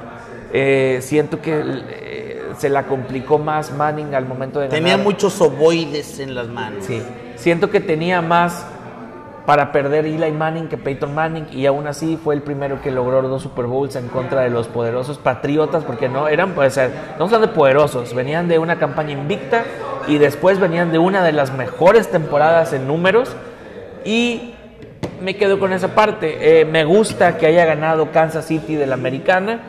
Eh, siento que eh, se la complicó más Manning al momento de Tenía ganar. muchos ovoides en las manos. Sí, siento que tenía más para perder Eli Manning que Peyton Manning y aún así fue el primero que logró dos Super Bowls en contra de los poderosos Patriotas porque no eran, pues, estamos hablando de poderosos, venían de una campaña invicta y después venían de una de las mejores temporadas en números y me quedo con esa parte. Eh, me gusta que haya ganado Kansas City de la americana.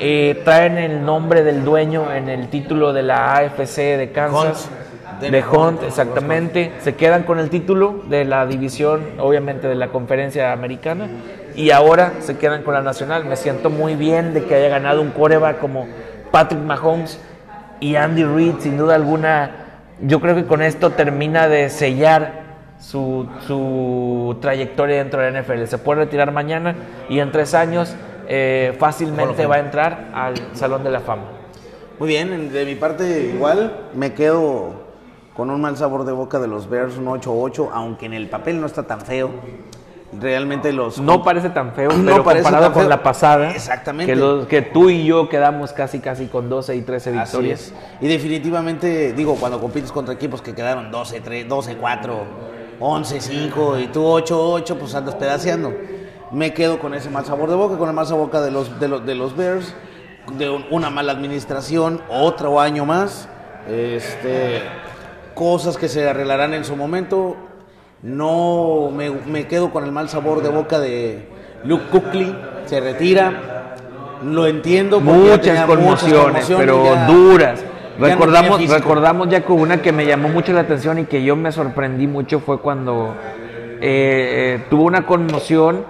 Eh, traen el nombre del dueño en el título de la AFC de Kansas. Hunt. De Hunt, Hunt, exactamente. Se quedan con el título de la división, obviamente de la conferencia americana. Y ahora se quedan con la nacional. Me siento muy bien de que haya ganado un coreback como Patrick Mahomes y Andy Reid, sin duda alguna. Yo creo que con esto termina de sellar su, su trayectoria dentro de la NFL. Se puede retirar mañana y en tres años eh, fácilmente va a entrar al Salón de la Fama. Muy bien, de mi parte igual me quedo con un mal sabor de boca de los Bears, un 8-8, aunque en el papel no está tan feo. Realmente los... No parece tan feo, No pero parece comparado tan con feo. la pasada, Exactamente. Que, los- que tú y yo quedamos casi casi con 12 y 13 Así victorias. es. Y definitivamente, digo, cuando compites contra equipos que quedaron 12, 3, 12, 4, 11, 5 y tú 8, 8, pues andas pedaceando. Me quedo con ese mal sabor de boca, con el mal sabor de boca de los, de los, de los Bears, de un- una mala administración, otro año más, este, cosas que se arreglarán en su momento. No me, me quedo con el mal sabor de boca de Luke Kuechly, se retira. Lo entiendo. porque ya Muchas conmociones, pero ya- duras. ya no Recordamos, físico. recordamos ya con una que me llamó mucho la atención y que yo me sorprendí mucho fue cuando eh, eh, tuvo una conmoción,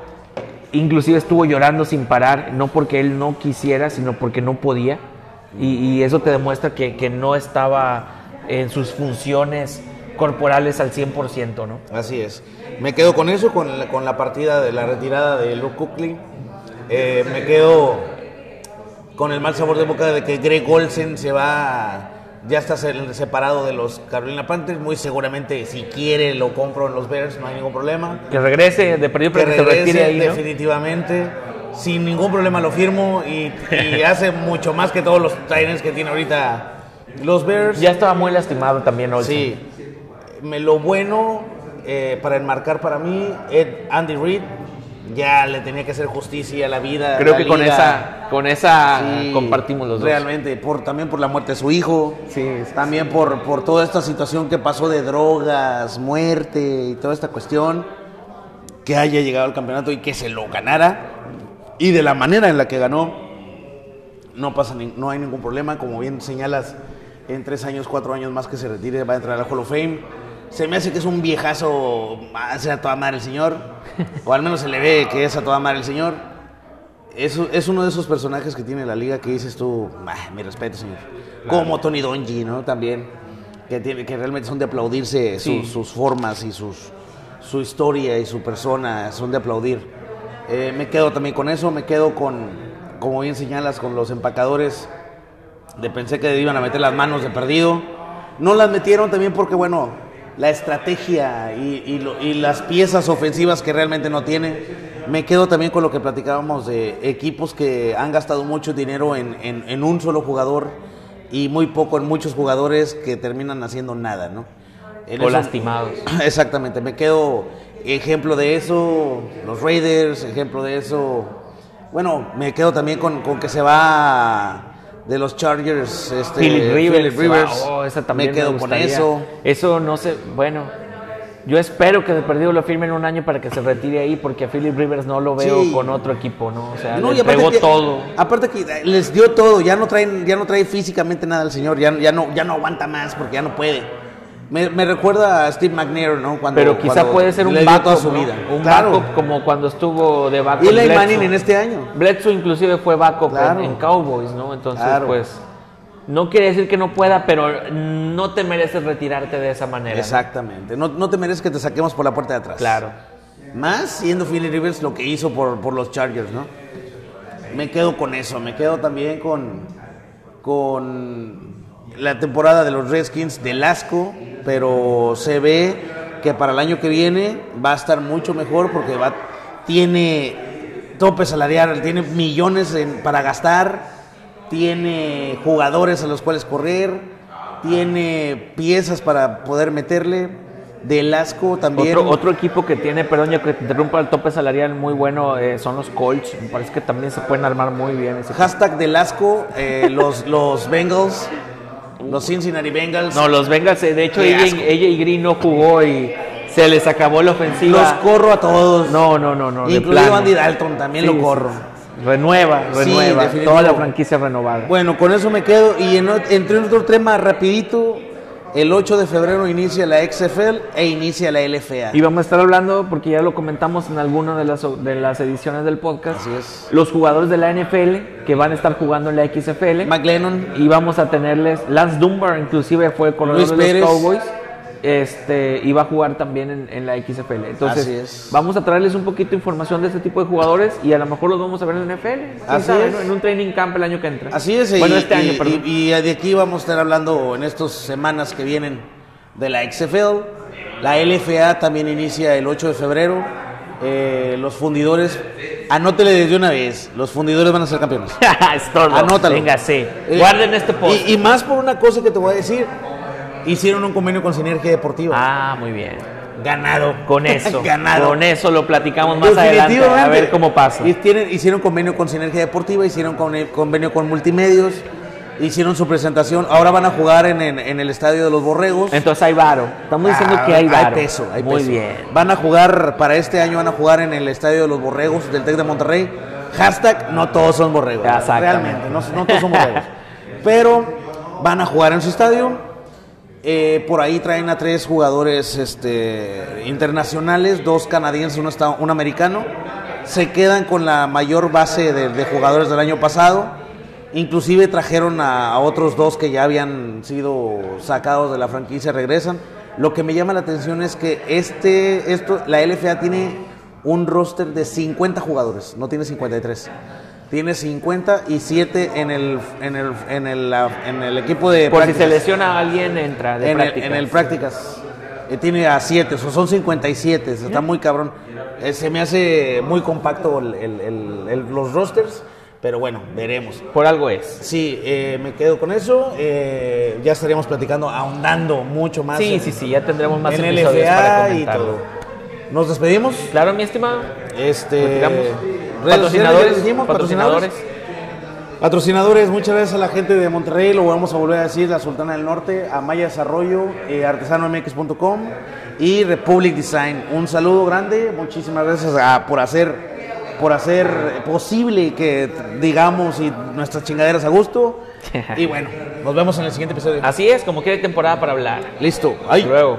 inclusive estuvo llorando sin parar, no porque él no quisiera, sino porque no podía. Y, eso te demuestra que, que no estaba en sus funciones corporales al 100%, ¿no? Así es. Me quedo con eso, con la, con la partida de la retirada de Luke Kuechly. Eh, me quedo con el mal sabor de boca de que Greg Olsen se va, ya está se- separado de los Carolina Panthers. Muy seguramente, si quiere, lo compro en los Bears, no hay ningún problema. Que regrese de perdido Que que se retire regrese ahí, ¿no? definitivamente. Sin ningún problema lo firmo y, y [LAUGHS] hace mucho más que todos los Titans que tiene ahorita los Bears. Ya estaba muy lastimado también Olsen. Sí. Me, lo bueno eh, para enmarcar para mí, Ed, Andy Reid, ya le tenía que hacer justicia a la vida. Creo la que con liga. esa, con esa Sí, compartimos los dos. Realmente, por, también por la muerte de su hijo. Sí, sí, También por, por toda esta situación que pasó de drogas, muerte y toda esta cuestión. Que haya llegado al campeonato y que se lo ganara. Y de la manera en la que ganó, no, pasa ni- no hay ningún problema. Como bien señalas, en tres años, cuatro años más que se retire, va a entrar al Hall of Fame. Se me hace que es un viejazo, hace a toda madre el señor. o al menos se le ve que es a toda madre el señor. Es, es uno de esos personajes que tiene la liga que dices tú, "Ah, mi respeto, señor. Como Tony Donji, ¿no? También. Que, tiene, que realmente son de aplaudirse Sí. sus, sus formas y sus, su historia y su persona, son de aplaudir. Eh, me quedo también con eso, me quedo con, como bien señalas, con los empacadores. De pensé que iban a meter las manos de perdido. No las metieron también porque, bueno, la estrategia y, y lo- y las piezas ofensivas que realmente no tiene. Me quedo también con lo que platicábamos de equipos que han gastado mucho dinero en, en- en un solo jugador y muy poco en muchos jugadores que terminan haciendo nada, ¿no? En O eso- lastimados. [LAUGHS] Exactamente, me quedo ejemplo de eso, los Raiders, ejemplo de eso. Bueno, me quedo también con, con que se va de los Chargers, este, Philip Rivers. Philip Rivers. wow, esa también me quedo con eso. Eso no sé, bueno. Yo espero que de perdido lo firmen un año para que se retire ahí, porque a Philip Rivers no lo veo Sí. con otro equipo, ¿no? O sea, No, le entregó que- todo. Aparte que les dio todo, ya no traen, ya no trae físicamente nada el señor, ya, ya no, ya no aguanta más porque ya no puede. Me, me recuerda a Steve McNair, ¿no? Cuando, Pero quizá cuando puede ser un backup, toda su ¿no? vida. Un Claro. backup como cuando estuvo de backup Eli Bledsoe. Manning en este año. Bledsoe inclusive fue backup en- Claro. en, Cowboys, ¿no? Entonces, Claro. pues, no quiere decir que no pueda, pero no te mereces retirarte de esa manera. Exactamente. No, no te mereces que te saquemos por la puerta de atrás. Claro. Más siendo Philip Rivers lo que hizo por, por los Chargers, ¿no? Me quedo con eso, me quedo también con, con la temporada de los Redskins del asco, pero se ve que para el año que viene va a estar mucho mejor porque va, tiene tope salarial, tiene millones en- para gastar, tiene jugadores a los cuales correr, tiene piezas para poder meterle. Del asco también. Otro, otro equipo que tiene, perdón, que te interrumpa el tope salarial muy bueno eh, son los Colts. Me parece que también se pueden armar muy bien. Ese Hashtag del asco, eh, los, los Bengals, los Cincinnati Bengals. No, los Bengals, eh, de hecho, ella, y Green no jugó y se les acabó la ofensiva. los corro a todos. No, no, no, no. Incluido. Andy Dalton, también Sí, lo corro. Renueva, Sí, renueva. Toda la franquicia renovada. Bueno, con eso me quedo. Y en, entre otro tema rapidito, el 8 de febrero inicia la XFL e inicia la LFA. Y vamos a estar hablando, porque ya lo comentamos en alguna de las, de las ediciones del podcast, Así es. los jugadores de la NFL que van a estar jugando en la XFL. McLennan, y vamos a tenerles Lance Dunbar inclusive fue corredor Luis de los Pérez. Cowboys este va a jugar también en, en la XFL entonces Así es. vamos a traerles un poquito de información de este tipo de jugadores y a lo mejor los vamos a ver en la NFL ¿quién Así sabe, es. en un training camp el año que entra Así es, bueno y, este año y- perdón y- y de aquí vamos a estar hablando en estas semanas que vienen de la XFL. La LFA también inicia el 8 de febrero. Eh, los fundidores, anótele desde una vez, los fundidores van a ser campeones. [LAUGHS] Anótalo. venga sí Eh, guarden este post Y, y más por una cosa que te voy a decir. Hicieron un convenio con Sinergia Deportiva. ah muy bien Ganado. con eso [LAUGHS] Ganado. con eso lo platicamos más adelante a ver cómo pasa hicieron convenio con Sinergia Deportiva, hicieron con- convenio con Multimedios, hicieron su presentación. Ahora van a jugar en, en- en el Estadio de los Borregos. entonces hay varo estamos diciendo Ah, que hay varo peso, hay muy peso. bien Van a jugar, para este año van a jugar en el Estadio de los Borregos del TEC de Monterrey. Hashtag, no todos son borregos. Realmente, no, no todos son borregos. [LAUGHS] Pero van a jugar en su estadio. Eh, por ahí traen a tres jugadores este, internacionales, dos canadienses, uno, esta- un americano. Se quedan con la mayor base de, de jugadores del año pasado. Inclusive trajeron a, a otros dos que ya habían sido sacados de la franquicia, regresan. Lo que me llama la atención es que este, esto, la LFA tiene un roster de 50 jugadores, no tiene 53. Tiene 50 y 7 en el, en el, en el, la- en el equipo de Por si se prácticas. lesiona a alguien, entra de en, el, prácticas. en el prácticas. Eh, tiene a 7, o sea, son 57, está muy cabrón. Eh, se me hace muy compacto el- el- el- el- los rosters, pero bueno, veremos. Por algo es. Sí, eh, me quedo con eso. eh, ya estaríamos platicando, ahondando mucho más. Sí, en- sí, sí, ya tendremos más en episodios LFA para y todo. Nos despedimos. Claro, mi estimado. Este, Retiramos. Patrocinadores, dijimos, patrocinadores. Patrocinadores, muchas gracias a la gente de Monterrey, lo vamos a volver a decir, la Sultana del Norte, Amaya Desarrollo, eh, artesanomx.com y Republic Design. Un saludo grande, muchísimas gracias a- por hacer por hacer posible que digamos y nuestras chingaderas a gusto. [LAUGHS] Y bueno, nos vemos en el siguiente episodio. Así es, como hay temporada para hablar. Listo. Hasta luego.